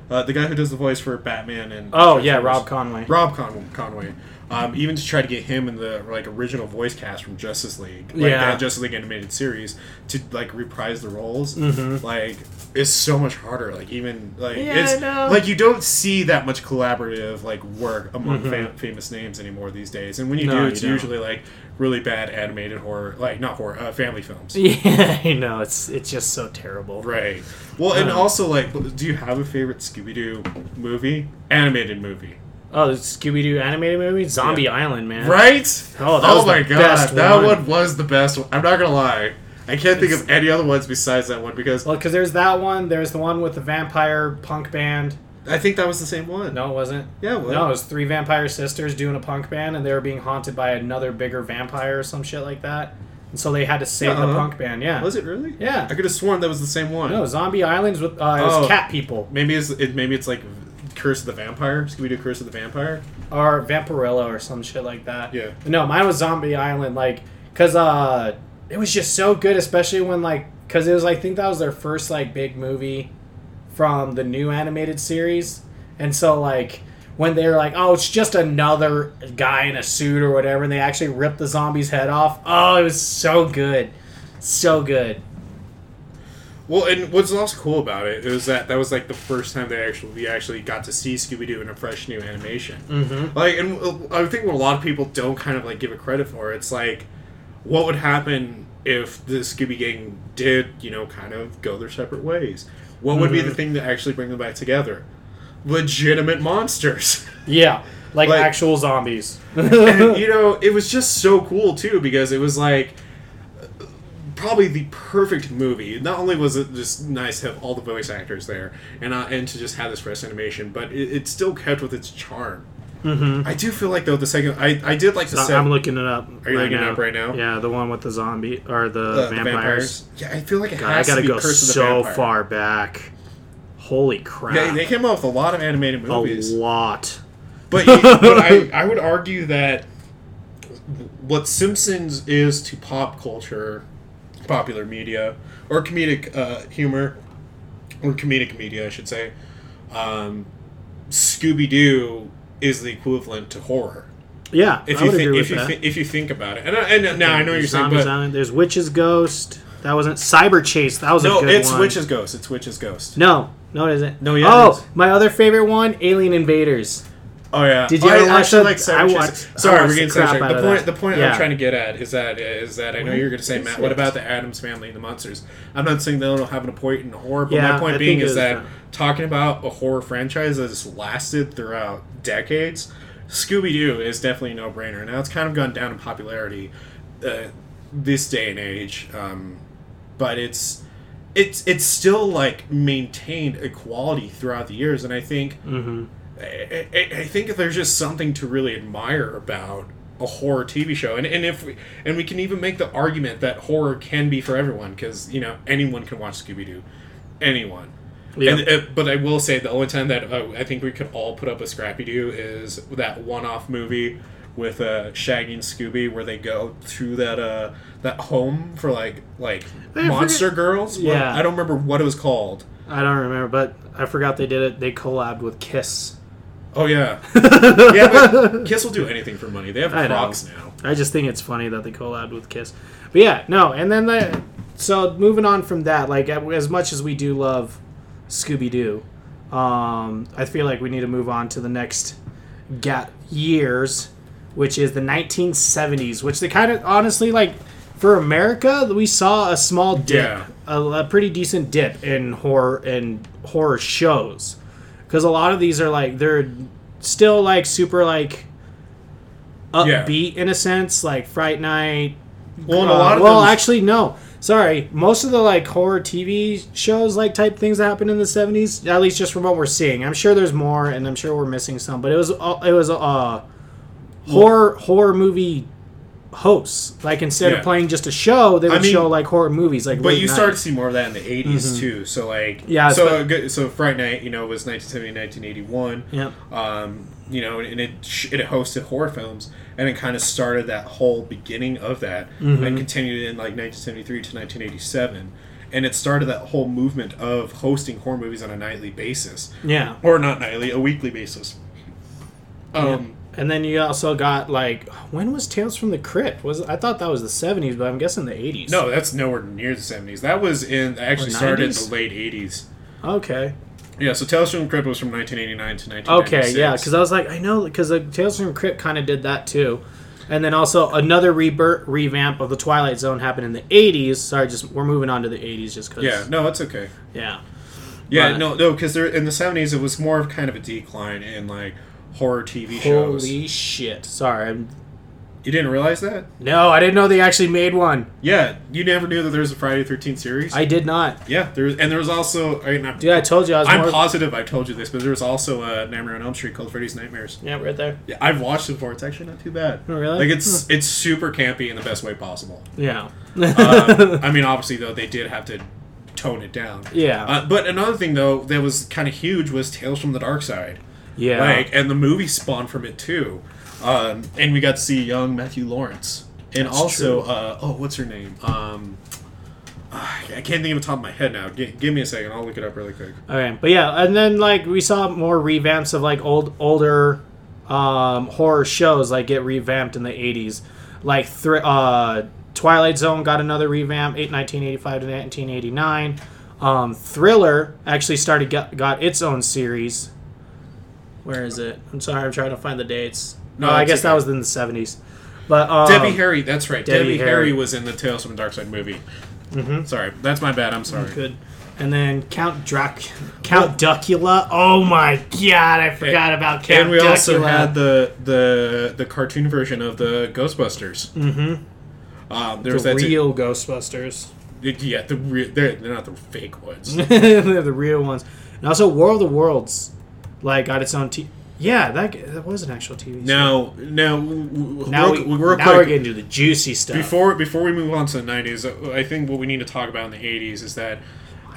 uh, the guy who does the voice for Batman and Oh yeah. Rob Conway. Rob Con- Conway. Um, even to try to get him in the like original voice cast from Justice League, like Yeah. that Justice League animated series, to like reprise the roles, Mhm. like is so much harder. Like even like Yeah, it's I know. like you don't see that much collaborative like work among Mhm. fam- famous names anymore these days. And when you No, do, you it's usually like really bad animated horror, like not horror, uh, family films. Yeah, I know it's it's just so terrible. Right. Well, and Um, also like, do you have a favorite Scooby Doo movie, animated movie? Oh, the Scooby Doo animated movie, Zombie Yeah. Island, man. Right? Oh, that was my the god, that one. one. was the best one. I'm not gonna lie. I can't think of any other ones besides that one because Well, because there's that one. There's the one with the vampire punk band. I think that was the same one. No, it wasn't. Yeah, well, No, it was three vampire sisters doing a punk band, and they were being haunted by another bigger vampire or some shit like that. And so they had to save the Uh-uh. punk band. Yeah. was it really? Yeah. I could have sworn that was the same one. No, Zombie Islands with uh, it was Oh. cat people Maybe it's it, maybe it's like Curse of the Vampire, Scooby Doo Curse of the Vampire. or Vampirilla or some shit like that. Yeah. No, mine was Zombie Island, like, cause uh, it was just so good, especially when like, cause it was I think that was their first like big movie from the new animated series, and so like when they were like, oh, it's just another guy in a suit or whatever, and they actually ripped the zombie's head off. Oh, it was so good, so good. Well, and what's also cool about it is that that was like the first time they actually we actually got to see Scooby Doo in a fresh new animation. Mm-hmm. Like, and uh, I think what a lot of people don't kind of like give it credit for, it's like, what would happen if the Scooby Gang did, you know, kind of go their separate ways? What would be the Mhm. thing to actually bring them back together? Legitimate monsters. Yeah, like, Like- actual zombies. and, you know, it was just so cool too because it was like probably the perfect movie. Not only was it just nice to have all the voice actors there and uh, and to just have this fresh animation, but it, it still kept with its charm. mm-hmm. I do feel like though the second I, I did like the second I'm looking it up. Are you right looking it now. up right now? Yeah, the one with the zombie or the, the, the vampires. Yeah, I feel like it God, I has gotta to be go Curse so far back. Holy crap! They, they came out with a lot of animated movies. a lot. But, but I, I would argue that what Simpsons is to pop culture, popular media, or comedic uh, humor, or comedic media, I should say, um, Scooby Doo is the equivalent to horror. Yeah, If I you think if you thi- if you think about it, and, I- and now I know you're saying, but Island, There's Witch's Ghost. That wasn't Cyber Chase. That was a no, it's one. Witch's Ghost. It's Witch's Ghost. No, no, it isn't. No, yeah, Oh, my other favorite one, Alien Invaders. Oh yeah. Did you I ever watch that? like I watched- I Sorry, watched we're getting sidetracked. out The point, the point Yeah. I'm trying to get at is that is that I know you're going to say, Matt. What about the Addams Family and the monsters? I'm not saying they don't have an point in horror, but Yeah, my point I being is that fun. talking about a horror franchise that has lasted throughout decades, Scooby Doo is definitely a no brainer. Now it's kind of gone down in popularity uh, this day and age, um, but it's. It's it's still like maintained a quality throughout the years, and I think Mm-hmm. I, I, I think there's just something to really admire about a horror TV show, and and if we, and we can even make the argument that horror can be for everyone because you know anyone can watch Scooby Doo, anyone. Yeah. And, uh, but I will say the only time that uh, I think we could all put up a Scrappy Doo is that one-off movie with uh, Shaggy and Scooby where they go to that uh that home for like like I monster girls. Well, Yeah. I don't remember what it was called. I don't remember, but I forgot they did it. They collabed with Kiss. Oh yeah, yeah. But Kiss will do anything for money. They have I know. Crocs now. I just think it's funny that they collabed with Kiss. But yeah, no, and then the so moving on from that, like as much as we do love Scooby Doo. Um, I feel like we need to move on to the next ga- years, which is the 1970s, which they kind of honestly like for America, we saw a small dip, Yeah. a, a pretty decent dip in horror and horror shows, because a lot of these are like they're still like super like Yeah. upbeat in a sense, like Fright Night. Well, uh, lot of well, actually, no. Sorry, most of the like horror TV shows, like type things that happened in the seventies, at least just from what we're seeing. I'm sure there's more, and I'm sure we're missing some. But it was uh, it was uh, horror horror movie hosts. Like instead Yeah. of playing just a show, they would mean, show like horror movies. Like But you night. started to see more of that in the 80s too. So like Yeah, so but- good- so Fright Night, you know, was 1970 1981. Yep. Um, you know, and it it hosted horror films and it kind of started that whole beginning of that Mm-hmm. and continued in like 1973 to 1987. And it started that whole movement of hosting horror movies on a nightly basis. Yeah. Or not nightly, a weekly basis. Um, And then you also got like when was Tales from the Crypt? Was I thought that was the seventies, but I'm guessing the eighties. no, that's nowhere near the 70s. That was in actually started in the late 80s. Okay. Yeah, so Tales from the Crypt was from 1989 to 1996. Okay, yeah, because I was like, I know, because the Tales from the Crypt kind of did that too, and then also another rebirth revamp of the Twilight Zone happened in the '80s. Sorry, just we're moving on to the '80s just because. Yeah, no, it's okay. Yeah. Yeah, But- no, no, because in the 70s it was more of kind of a decline in like horror TV shows. Holy shit! Sorry, I'm, You didn't realize that? no, I didn't know they actually made one. Yeah, you never knew that there was a Friday the 13th series. I did not. yeah, there was, and there was also. I mean, I'm, Dude, I told you I was I'm more. positive I told you this, but there was also a Nightmare on Elm Street called Freddy's Nightmares. yeah, right there. Yeah, I've watched it before. It's actually not too bad. Oh, really? Like it's it's super campy in the best way possible. Yeah. um, I mean, obviously though, they did have to tone it down. yeah. Uh, but another thing though that was kind of huge was Tales from the Dark Side. Yeah. Like, and the movie spawned from it too. Um, and we got to see young Matthew Lawrence, and That's also, uh, oh, what's her name? Um, I can't think of the top of my head now. G- give me a second. I'll look it up really quick. Okay, but yeah, and then like we saw more revamps of like old older um, horror shows like get revamped in the '80s, like thr- uh, Twilight Zone got another revamp, eight, 1985 to 1989. Um, Thriller actually started got, got its own series. Where is it? I'm sorry, I'm trying to find the dates. No, No, I it's guess that was in the '70s. But um, Debbie Harry, that's right. Debbie Debbie, Harry. Harry. was in the Tales from the Dark Side movie. Mm-hmm. Sorry, that's my bad. I'm sorry. Good. And then Count Drac, Count Duckula. Oh my god, I forgot about Count and we Duckula. also had the the the cartoon version of the Ghostbusters. Mm-hmm. Um, there was the that real Ghostbusters. yeah, the re- they're, they're not the fake ones. They're the real ones. And also, War of the Worlds, like, got its own. T- yeah, that that was an actual TV. show. now, now, now, real, we, real now quick, we're getting to the juicy stuff. before before we move on to the 90s i think what we need to talk about in the 80s is that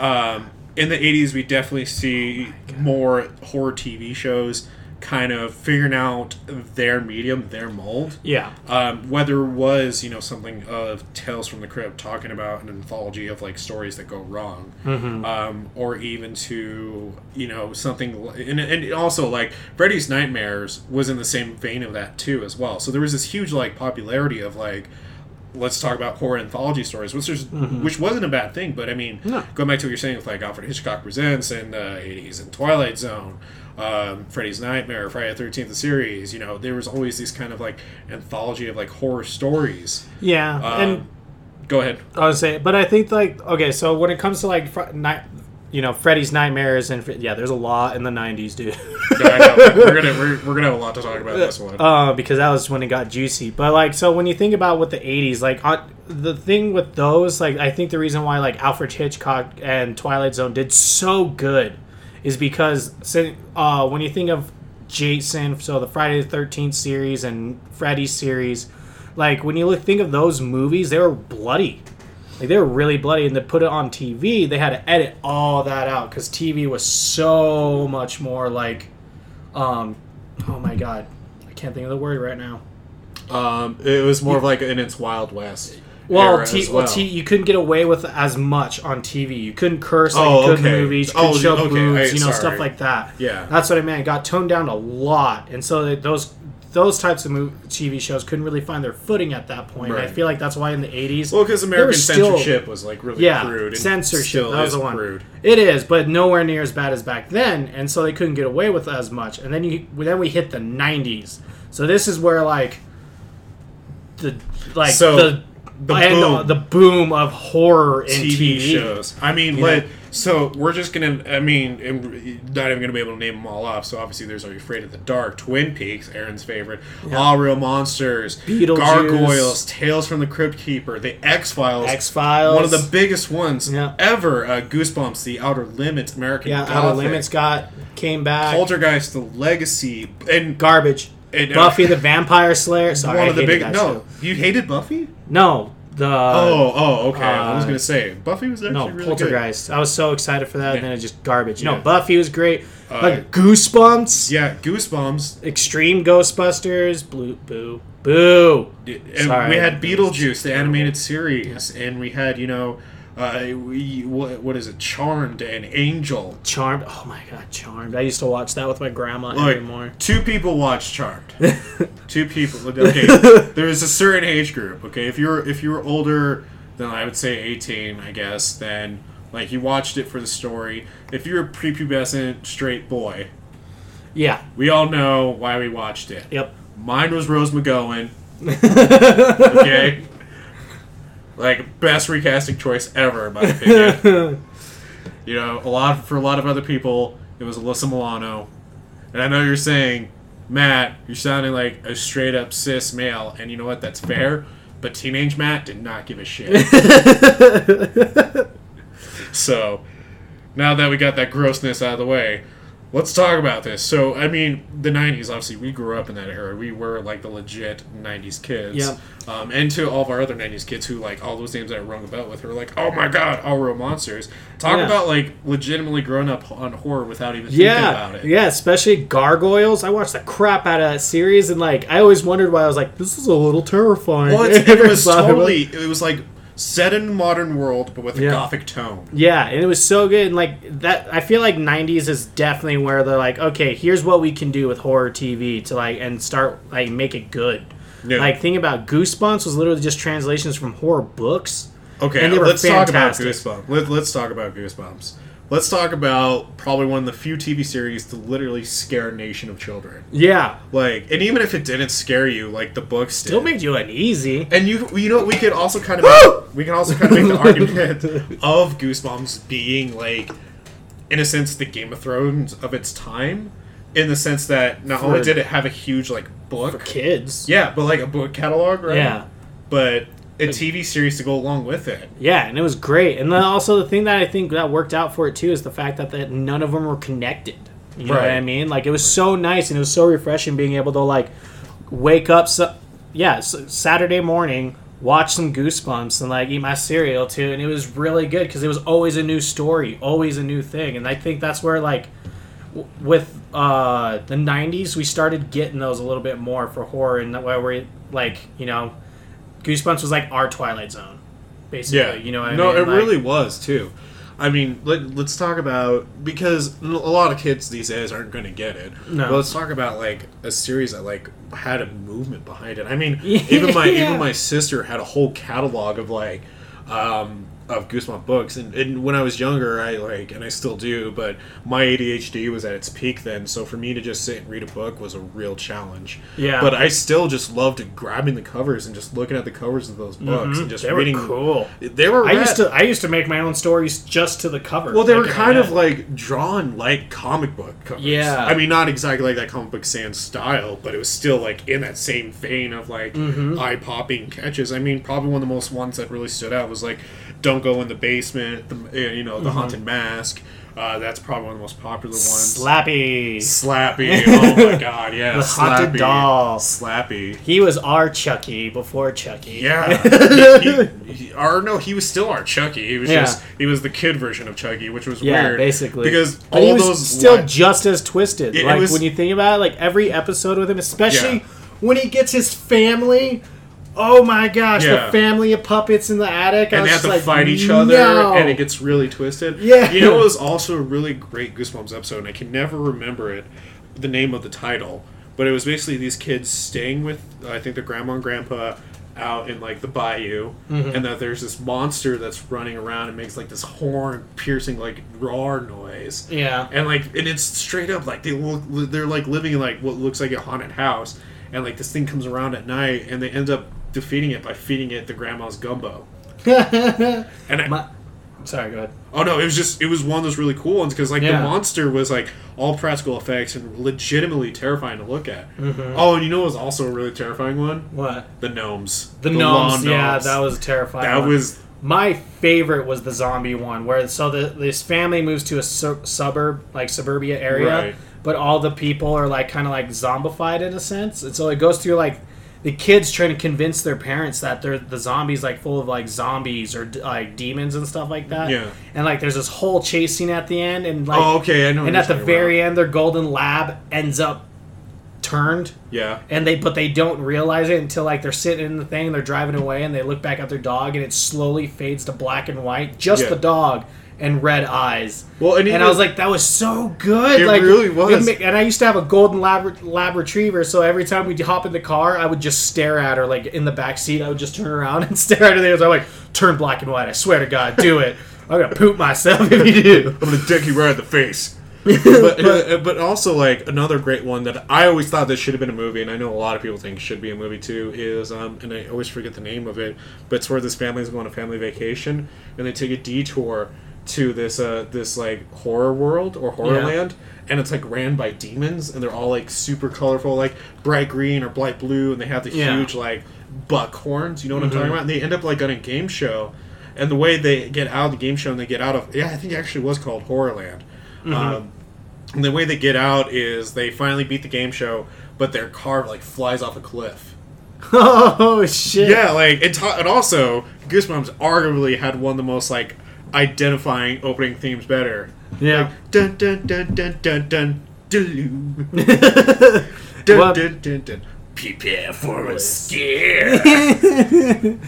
um, in the 80s we definitely see more horror tv shows kind of figuring out their medium their mold. Yeah, um, whether it was you know something of tales from the crypt talking about an anthology of like stories that go wrong um, or even to you know something and, and also like freddy's nightmares was in the same vein of that too as well. So there was this huge like popularity of like let's talk about horror anthology stories which is which wasn't a bad thing but i mean No. going back to what you're saying with like alfred hitchcock presents in the 80s and twilight zone um, Freddy's Nightmare, Friday the 13th, the series, you know, there was always these kind of like anthology of like horror stories. yeah, Um, and go ahead. I was say, but I think like okay, so when it comes to like fr- night, you know, Freddy's Nightmares and yeah, there's a lot in the '90s, dude. I know, we're gonna we're, we're gonna have a lot to talk about this one. uh, because that was when it got juicy. But like, so when you think about what the '80s, like on, the thing with those, like I think the reason why like Alfred Hitchcock and Twilight Zone did so good is because uh, when you think of Jason, so the Friday the Thirteenth series and Freddy series, like when you look think of those movies, they were bloody. Like they were really bloody, and to put it on TV, they had to edit all that out because TV was so much more like, um, oh my god, I can't think of the word right now. Um, it was more of like in its Wild West. Well, t- well. T- you couldn't get away with as much on TV. You couldn't curse like Oh, you could in okay. movies. You Oh, couldn't oh, show okay, boobs, you know, sorry. stuff like that. Yeah. That's what I meant. It got toned down a lot, and so those those types of mov TV shows couldn't really find their footing at that point. I feel like that's why in the '80s, Well, because there American was still- censorship was like really yeah, crude. Censorship. That was the one. Crude. It is, but nowhere near as bad as back then, and so they couldn't get away with as much. And then you then we hit the '90s. So this is where like the like So, the the and, boom. the boom of horror in TV, TV, shows. I mean, like, so we're just gonna. I mean, not even gonna be able to name them all off. So obviously, there's Are You Afraid of the Dark, Twin Peaks, Aaron's favorite, All Real Monsters, Beetlejuice. Gargoyles, Tales from the Crypt Keeper, The X Files, X Files. one of the biggest ones Yeah. ever. Uh, Goosebumps, The Outer Limits, American yeah, Gothic, Outer Limits got came back. Poltergeist, The Legacy, and Garbage. And, uh, Buffy the Vampire Slayer. Sorry, one I of the big. No, show. you hated Buffy. No, the oh, oh, okay. I was uh, gonna say Buffy was actually no really good. Poltergeist. I was so excited for that, and then it just garbage. No, Buffy was great. Uh, like Goosebumps, Yeah, Goosebumps. Extreme Ghostbusters, Blue Boo Boo. And Sorry. we had Beetlejuice, the animated series, and we had you know, uh, we what, what is it, Charmed and Angel. Charmed. Oh my god, Charmed. I used to watch that with my grandma Look, anymore. two people watch Charmed. two people. Okay, there is a certain age group. Okay, if you're if you're older than I would say eighteen, I guess, then like you watched it for the story. If you're a prepubescent straight boy, Yeah. we all know why we watched it. Yep. Mine was Rose McGowan. okay. Like best recasting choice ever, in my opinion. you know, a lot for a lot of other people, it was Alyssa Milano. And I know you're saying, Matt, you're sounding like a straight up cis male, and you know what? That's fair. But teenage Matt did not give a shit. so, now that we got that grossness out of the way, let's talk about this. So, I mean, the 90s, obviously, we grew up in that era. We were like the legit 90s kids. Yep. Um, and to all of our other 90s kids who, like, all those names that I rung about with were like, oh my god, all real monsters. Talk Yeah. about, like, legitimately growing up on horror without even thinking Yeah, about it. yeah, especially Gargoyles. I watched the crap out of that series, and like, I always wondered why I was like, "This is a little terrifying." Well, it's, it was totally, it was like set in modern world, but with a Yeah. gothic tone. Yeah, and it was so good. And like that, I feel like '90s is definitely where they're like, okay, here's what we can do with horror TV to like and start like make it good. Yeah. Like, think about Goosebumps was literally just translations from horror books. Okay, And they were let's talk about fantastic. Goosebumps. Let, let's talk about Goosebumps. Let's talk about probably one of the few TV series to literally scare a nation of children. Yeah, Like, and even if it didn't scare you, like the books still did. made you uneasy. and you, you know, we could also kind of make, we can also kind of make the argument of Goosebumps being like, in a sense, the Game of Thrones of its time, in the sense that not only did it have a huge like book, For kids. yeah, but like a book catalog, right? Yeah. But a TV series to go along with it. Yeah, and it was great. And then also the thing that I think that worked out for it too is the fact that, that none of them were connected. You know what Right. I mean? Like it was so nice and it was so refreshing being able to like wake up. So, yeah, s Saturday morning, watch some Goosebumps and like eat my cereal too, and it was really good because it was always a new story, always a new thing. And I think that's where like w- with uh the 90s we started getting those a little bit more for horror and that way we're like you know goosebumps was like our twilight zone basically Yeah, you know what no, I mean? No, it Like- really was too. I mean, let, let's talk about because a lot of kids these days aren't going to get it. No. But let's talk about like a series that like had a movement behind it. I mean, even my even my sister had a whole catalog of like um, of Goosebump books, and, and when I was younger, I like and I still do, but my ADHD was at its peak then. So for me to just sit and read a book was a real challenge. Yeah. But I still just loved grabbing the covers and just looking at the covers of those books and just Mm-hmm. they were reading. cool They were. I rad. used to I used to make my own stories just to the cover. Well, they like, were kind of like drawn like comic book covers. Yeah. I mean, not exactly like that comic book sans style, but it was still like in that same vein of like Mm-hmm. eye popping catches. I mean, probably one of the most ones that really stood out was like "Don't Go in the Basement," the, uh, you know, Mm-hmm. the Haunted Mask. Uh, that's probably one of the most popular ones. Slappy. Slappy. Oh my god, yeah. The haunted Slappy. doll. Slappy. He was our Chucky before Chucky. Yeah. he, he, or no, he was still our Chucky. He was Yeah. just he was the kid version of Chucky, which was Yeah, weird. basically. because But all those still li- just as twisted. It- it like was- when you think about it, like every episode with him, especially Yeah. when he gets his family. Oh my gosh, Yeah. the family of puppets in the attic. I and was they have to like, fight each other, no. and it gets really twisted. Yeah. you know, it was also a really great Goosebumps episode, and I can never remember it, the name of the title. but it was basically these kids staying with I think their grandma and grandpa out in like the bayou, Mm-hmm. and that there's this monster that's running around and makes like this horn piercing like roar noise. Yeah. And like, and it's straight up like they look, they're like living in like what looks like a haunted house, and like this thing comes around at night, and they end up defeating it by feeding it the grandma's gumbo. And I, My, sorry, go ahead. oh no, it was just it was one of those really cool ones because like Yeah. the monster was like all practical effects and legitimately terrifying to look at. Mm-hmm. Oh, and you know what was also a really terrifying one? What? The gnomes. The, lawn gnomes, yeah, gnomes. that was terrifying. that one. was my favorite was the zombie one, where so the, this family moves to a sur- suburb, like suburbia area, Right. but all the people are like kind of like zombified in a sense, and so it goes through like the kids trying to convince their parents that they're the zombies like full of like zombies or like demons and stuff like that. Yeah. and like there's this whole chase scene at the end, and like oh okay, I know. and at the very about. end, their golden lab ends up turned yeah, and they but they don't realize it until like they're sitting in the thing and they're driving away and they look back at their dog and it slowly fades to black and white just Yeah. the dog and red eyes Well, and and, even- i was like that was so good It like really was. ma- and i used to have a golden lab, lab retriever so every time we'd hop in the car i would just stare at her like in the back seat i would just turn around and stare at her there so i'm like turn black and white i swear to god do it i'm gonna poop myself if you do I'm gonna deck you right in the face. but, uh, but also like another great one that I always thought this should have been a movie, and I know a lot of people think should be a movie too. Is um, and I always forget the name of it, but it's where this family is going on a family vacation, and they take a detour to this uh this like horror world or horror Yeah. land, and it's like ran by demons, and they're all like super colorful, like bright green or bright blue, and they have the Yeah. huge like buck horns. You know what I'm talking about? And they end up like on a game show, and the way they get out of the game show and they get out of yeah, I think it actually was called Horrorland. Um, and the way they get out is they finally beat the game show, but their car like flies off a cliff. oh shit Yeah, like it. Ta- and also, Goosebumps arguably had one of the most like identifying opening themes better. yeah Dun dun dun dun dun dun dun dun What- dun dun dun. Prepare for a scare.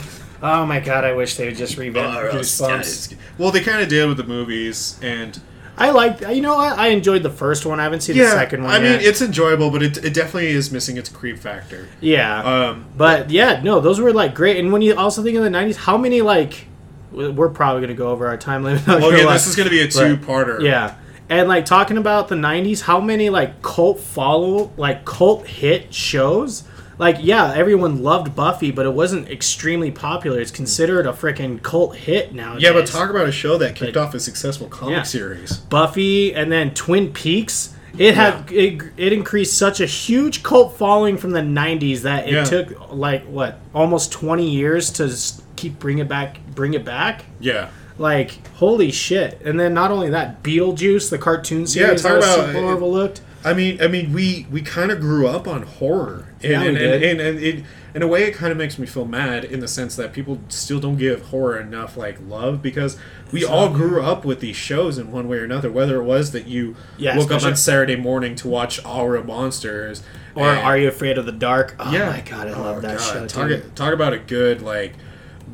oh my god i wish they would just revamp Goosebumps. Well, they kind of did with the movies, and I like, you know, I, I enjoyed the first one. I haven't seen the second one I mean, it's enjoyable, but it, it definitely is missing its creep factor. yeah, Um, but yeah, no, those were like great. And when you also think of the '90s, how many like we're probably gonna go over our time limit. oh yeah, this is going to be a two-parter. yeah. And like talking about the '90s, how many like cult follow, like cult hit shows? Like, yeah, everyone loved Buffy, but it wasn't extremely popular. It's considered a freaking cult hit now. Yeah, but talk about a show that kicked Like- off a successful comic Yeah. series. Buffy and then Twin Peaks. It had it, it increased such a huge cult following from the 90s that it Yeah. took like what almost 20 years to keep bring it back bring it back. Yeah. Like holy shit. And then not only that Beetlejuice the cartoon series yeah, talk about- super overlooked. I mean, I mean, we we kind of grew up on horror, and Yeah, and, did. and, and, it, in a way, it kind of makes me feel mad in the sense that people still don't give horror enough like love because we all grew up with these shows in one way or another. Whether it was that you Yeah, woke up on Saturday morning to watch Real Monsters, Or and- Are You Afraid of the Dark? Oh yeah, my god, I love Oh, that God. show Talk, talk about a good like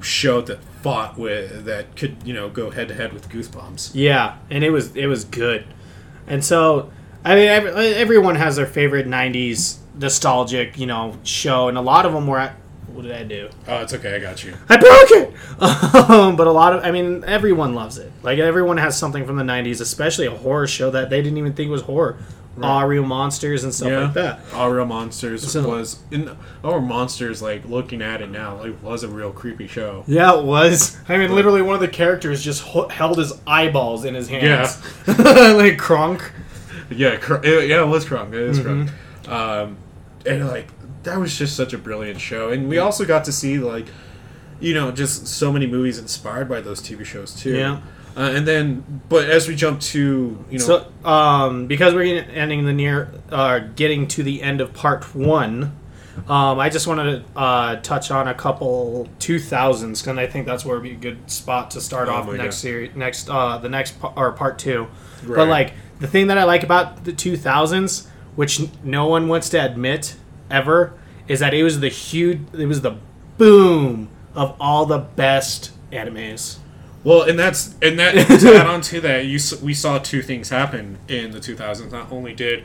show that fought with that could you know go head to head with Goosebumps. Yeah, and it was it was good. And so, I mean, every, everyone has their favorite '90s nostalgic, you know, show, and a lot of them were. At, what did I do? Oh, it's okay, I got you. I broke it. um, but a lot of, I mean, everyone loves it. Like everyone has something from the '90s, especially a horror show that they didn't even think was horror. All real monsters and stuff like that. All Real Monsters So- was in All Real Monsters. Like looking at it now, it was a real creepy show. Yeah, it was. I mean, literally, one of the characters just held his eyeballs in his hands, Yeah, like Kronk. Yeah, cr- it, yeah, it was Krunk. It is Mm-hmm. Krunk. Um, and like that was just such a brilliant show, and we also got to see like, you know, just so many movies inspired by those TV shows too. Yeah. Uh, and then, but as we jump to you know, So, um, because we're getting- ending the near, uh, getting to the end of part one, um, I just wanted to uh, touch on a couple two thousands, because I think that's where it would be a good spot to start Oh off my next God. series, next uh, the next pa- or part two. Right. But like the thing that I like about the two thousands, which n- no one wants to admit ever, is that it was the huge, it was the boom of all the best animes. Well, and that's and that to add on to that, you we saw two things happen in the 2000s. Not only did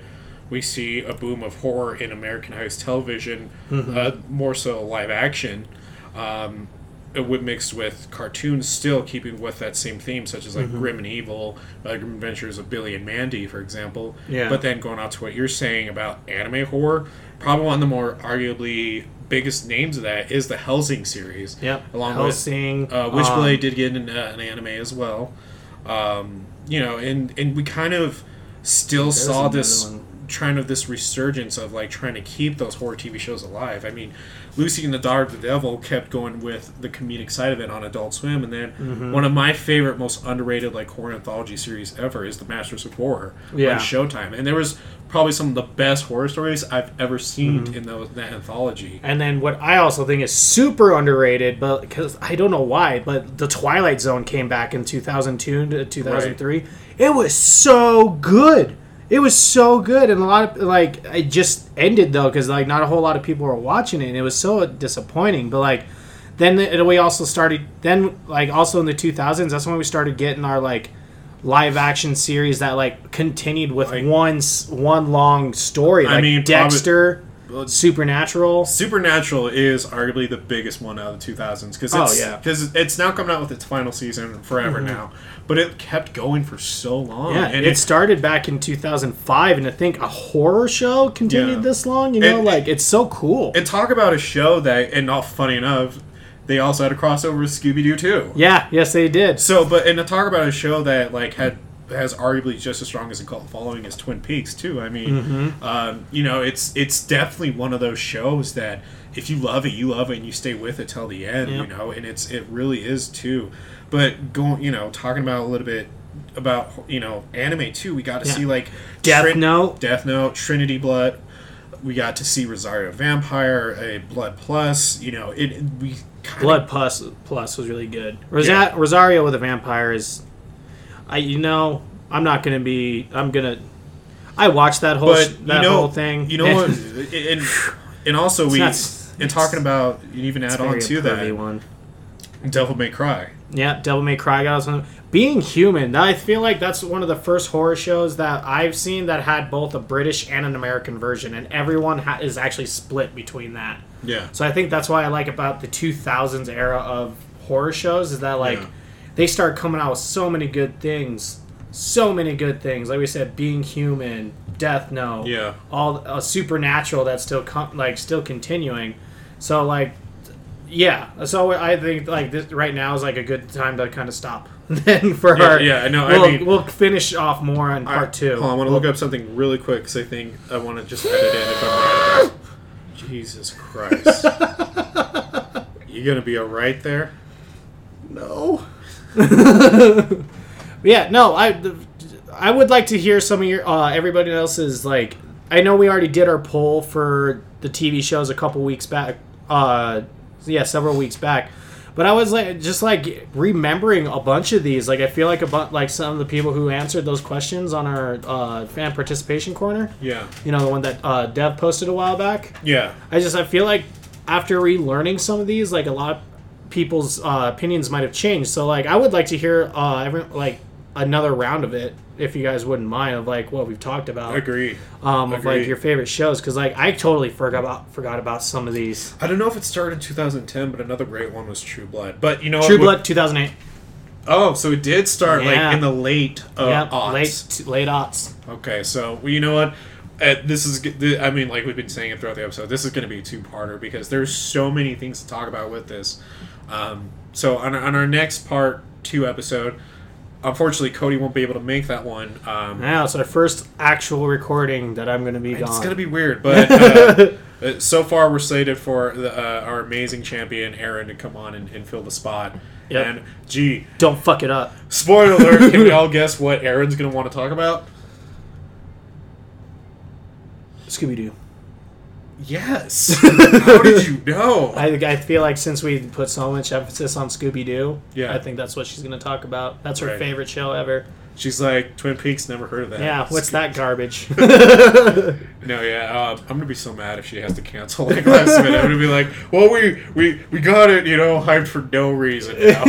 we see a boom of horror in Americanized television, Mm-hmm. uh, more so live action. Um, it would mixed with cartoons, still keeping with that same theme, such as like Mm-hmm. Grim and Evil, uh, Grim Adventures of Billy and Mandy, for example. Yeah. But then going out to what you're saying about anime horror, probably one of the more arguably biggest names of that is the Hellsing series. Yep. Along Hellsing, with uh, Witchblade um, did get an, uh, an anime as well. Um, you know, and and we kind of still saw this kind of this resurgence of like trying to keep those horror TV shows alive. I mean, Lucy and the Daughter of the Devil kept going with the comedic side of it on Adult Swim, and then Mm-hmm. one of my favorite, most underrated like horror anthology series ever is The Masters of Horror Yeah. on Showtime, and there was probably some of the best horror stories I've ever seen Mm-hmm. in those, that anthology. And then what I also think is super underrated, but because I don't know why, but the Twilight Zone came back in 2002 to 2003. It was so good. It was so good, and a lot of like it just ended though because like not a whole lot of people were watching it, and it was so disappointing. But like then the, we also started then like also in the 2000s. That's when we started getting our like live action series that like continued with Like- one one long story. I Like mean, probably- Dexter, Supernatural. Supernatural is arguably the biggest one out of the 2000s because Oh, it's, yeah. Mm-hmm. cause it's now coming out with its final season forever now, but it kept going for so long. Yeah, and it started back in 2005, and I think a horror show continued Yeah. this long. You know, It- like it's so cool. and talk about a show that, and not funny enough, they also had a crossover with Scooby Doo too. yeah, yes, they did. So, but and to talk about a show that like had has arguably just as strong as a cult following as Twin Peaks too. I mean, Mm-hmm. um, you know, it's it's definitely one of those shows that if you love it, you love it, and you stay with it till the end. Yep. You know, and it's it really is too. But going, you know, talking about a little bit about you know anime too. We got to Yeah. see like Death Trin- Note. Death Note, Trinity Blood. We got to see Rosario Vampire, a Blood Plus. You know, it we kind Blood Plus Plus was really good. Rosa- Yeah. Rosario with a vampire is, I you know, I'm not gonna be. I'm gonna. I watched that whole sh- that you know, whole thing. You know what? And and also we not- and talking about you even add on to that one. Devil May Cry. Yeah, Devil May Cry got. Being Human, I feel like that's one of the first horror shows that I've seen that had both a British and an American version, and everyone ha- is actually split between that. Yeah. So I think that's why I like about the 2000s era of horror shows is that like Yeah. They start coming out with so many good things, so many good things. Like we said, Being Human, Death Note, Yeah. all uh, Supernatural that's still com- like still continuing. So like yeah, so I think like this right now is like a good time to kind of stop. then for Yeah, our yeah, I know, I We'll, mean- we'll finish off more on part two. Hold on, I want to look up something really quick because I think I want to just edit in if I'm right Jesus Christ. you gonna be alright there? No. Yeah, no. I I would like to hear some of your uh, everybody else's like. I know we already did our poll for the TV shows a couple weeks back. Uh, yeah, several weeks back. But I was like, just like remembering a bunch of these. Like, I feel like a bu- like some of the people who answered those questions on our uh, fan participation corner. Yeah. You know, the one that uh, Dev posted a while back. Yeah. I just I feel like after relearning some of these, like a lot of people's uh, opinions might have changed. So like I would like to hear uh, every like another round of it if you guys wouldn't mind of like what we've talked about Agree. um, of like your favorite shows because like I totally forgot about forgot about some of these. I don't know if it started in 2010, but another great one was True Blood. But you know True? Blood 2008. Oh, so it did start Yeah. like in the late uh, yeah, aughts. late t- late aughts. Okay, so well, you know what? Uh, this is. I mean, like we've been saying it throughout the episode. This is going to be a two-parter because there's so many things to talk about with this. Um, so on, our- on our next part two episode, unfortunately, Cody won't be able to make that one. Um, Now it's our first actual recording that I'm going to be gone. it's going to be weird, but uh, uh, so far we're slated for the, uh, our amazing champion Aaron to come on and, and fill the spot. Yep. And gee, Don't fuck it up. spoiler alert! can we all guess what Aaron's going to want to talk about? Scooby Doo. Yes. How did you know? I, I feel like since we put so much emphasis on Scooby Doo, Yeah. I think that's what she's going to talk about. That's her Right. favorite show ever. She's like Twin Peaks. Never heard of that. Yeah, what's that garbage? No, yeah. Um, I'm gonna be so mad if she has to cancel like last minute. I'm gonna be like, well, we we we got it, you know, hyped for no reason. Now.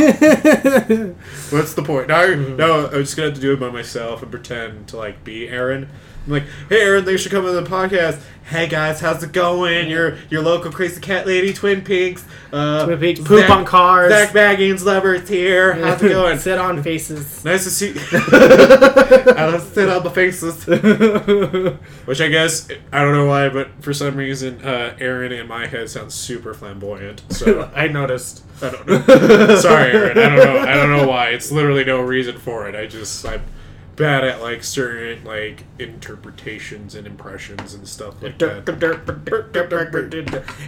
what's the point? Now, Mm-hmm. no, I'm just gonna have to do it by myself and pretend to like be Aaron. I'm like, hey, Aaron, thanks for coming to the podcast. Hey guys, how's it going? Your your local crazy cat lady, Twin Peaks. Uh, Twin Peaks, poop on cars. Zak Bagans, lovers here. How's it going? Sit on faces. nice to see. I don't sit on the faces. Which I guess I don't know why, but for some reason, uh, Aaron in my head sounds super flamboyant. So I noticed. I don't know. Sorry, Aaron. I don't know. I don't know why. It's literally no reason for it. I just I'm bad at like certain like interpretations and impressions and stuff like that.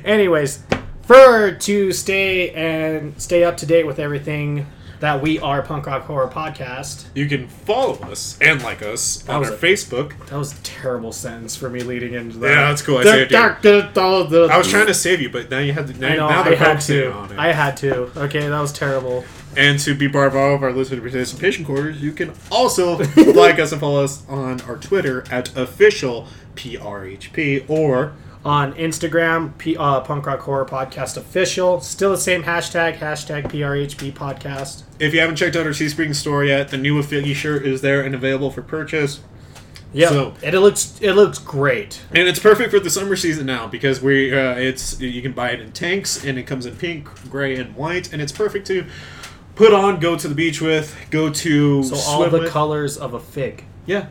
Anyways, for to stay and stay up to date with everything that we are Punk Rock Horror Podcast. You can follow us and like us on was our a- Facebook. That was a terrible sentence for me leading into that. Yeah, that's cool. I saved you. I was trying to save you, but now you had to. Now, I know, now I had to. on it. I had to. Okay, that was terrible. And to be part of our listener participation quarters, you can also like us and follow us on our Twitter at official PRHP or On Instagram, P, uh, Punk Rock Horror Podcast Official. Still the same hashtag, hashtag PRHP Podcast. if you haven't checked out our Teespring store yet, the new Affiliate shirt is there and available for purchase. Yeah, So- and it looks it looks great. And it's perfect for the summer season now because we uh, it's you can buy it in tanks and it comes in pink, gray, and white, and it's perfect to put on, go to the beach with, go to So all swim the with. colors of a fig. yeah.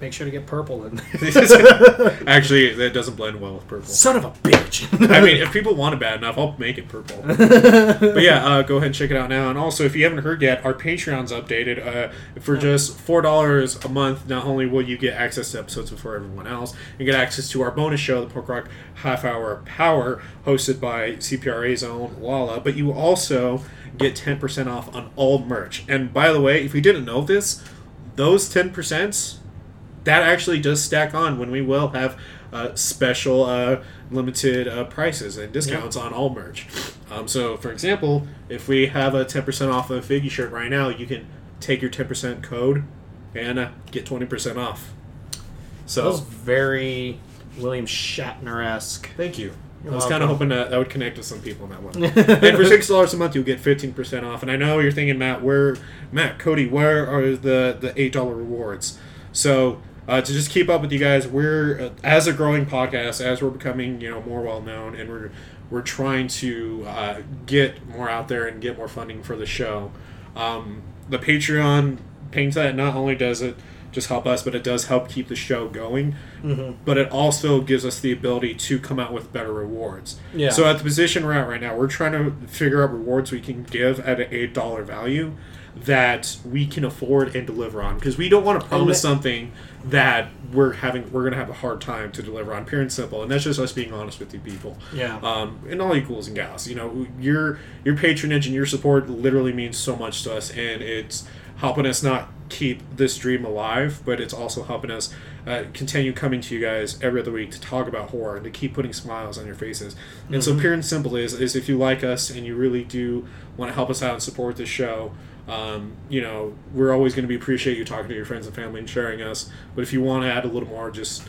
Make sure to get purple in. Actually, that doesn't blend well with purple. Son of a bitch. I mean, if people want it bad enough, I'll make it purple. but yeah, uh, go ahead and check it out now. And also, if you haven't heard yet, our Patreon's updated. Uh, for just four dollars a month, not only will you get access to episodes before everyone else, and get access to our bonus show, the Punk Rock Half Hour Power, hosted by CPRA's own Lala. But you also get ten percent off on all merch. And by the way, if you didn't know this, those ten percent that actually does stack on when we will have uh, special uh, limited uh, prices and discounts on all merch. Um, so, for example, if we have a 10% off of a Figgy shirt right now, you can take your 10% code and uh, get 20% off. So, That was very William Shatner esque. thank you. I was kind of hoping that that would connect with some people in that one. and for six dollars a month, you'll get fifteen percent off. And I know you're thinking, Matt, where, Matt, Cody, where are the the eight dollar rewards? So uh, to just keep up with you guys, we're uh, as a growing podcast, as we're becoming you know more well known, and we're we're trying to uh, get more out there and get more funding for the show. Um, the Patreon paints that not only does it just help us, but it does help keep the show going. But it also gives us the ability to come out with better rewards. Yeah. So at the position we're at right now, we're trying to figure out rewards we can give at an eight dollar value that we can afford and deliver on because we don't want to promise that- something that we're having we're going to have a hard time to deliver on pure and simple and that's just us being honest with you people Yeah. um, and all you ghouls and gals you know your your patronage and your support literally means so much to us and it's helping us not keep this dream alive but it's also helping us uh, continue coming to you guys every other week to talk about horror and to keep putting smiles on your faces. And so pure and simple is is if you like us and you really do want to help us out and support this show um, you know we're always going to be appreciate you talking to your friends and family and sharing us. But if you want to add a little more just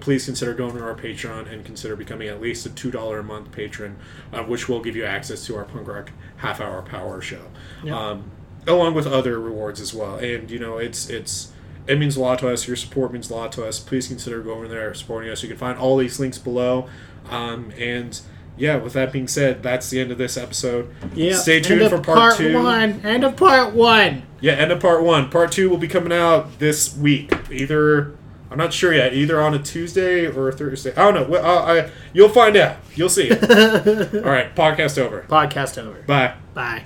please consider going to our Patreon and consider becoming at least a two dollar a month patron, uh, which will give you access to our punk rock half hour power show, um, along with other rewards as well. And you know, it's it's it means a lot to us. Your support means a lot to us. Please consider going there supporting us. You can find all these links below. Um, and yeah, with that being said, that's the end of this episode. Yeah. Stay End tuned of for part, two. one. End of part one. Yeah, end of part one. Part two will be coming out this week. Either I'm not sure yet. Either on a Tuesday or a Thursday. I don't know. I, you'll find out. You'll see. All right, podcast over. Podcast over. Bye. Bye.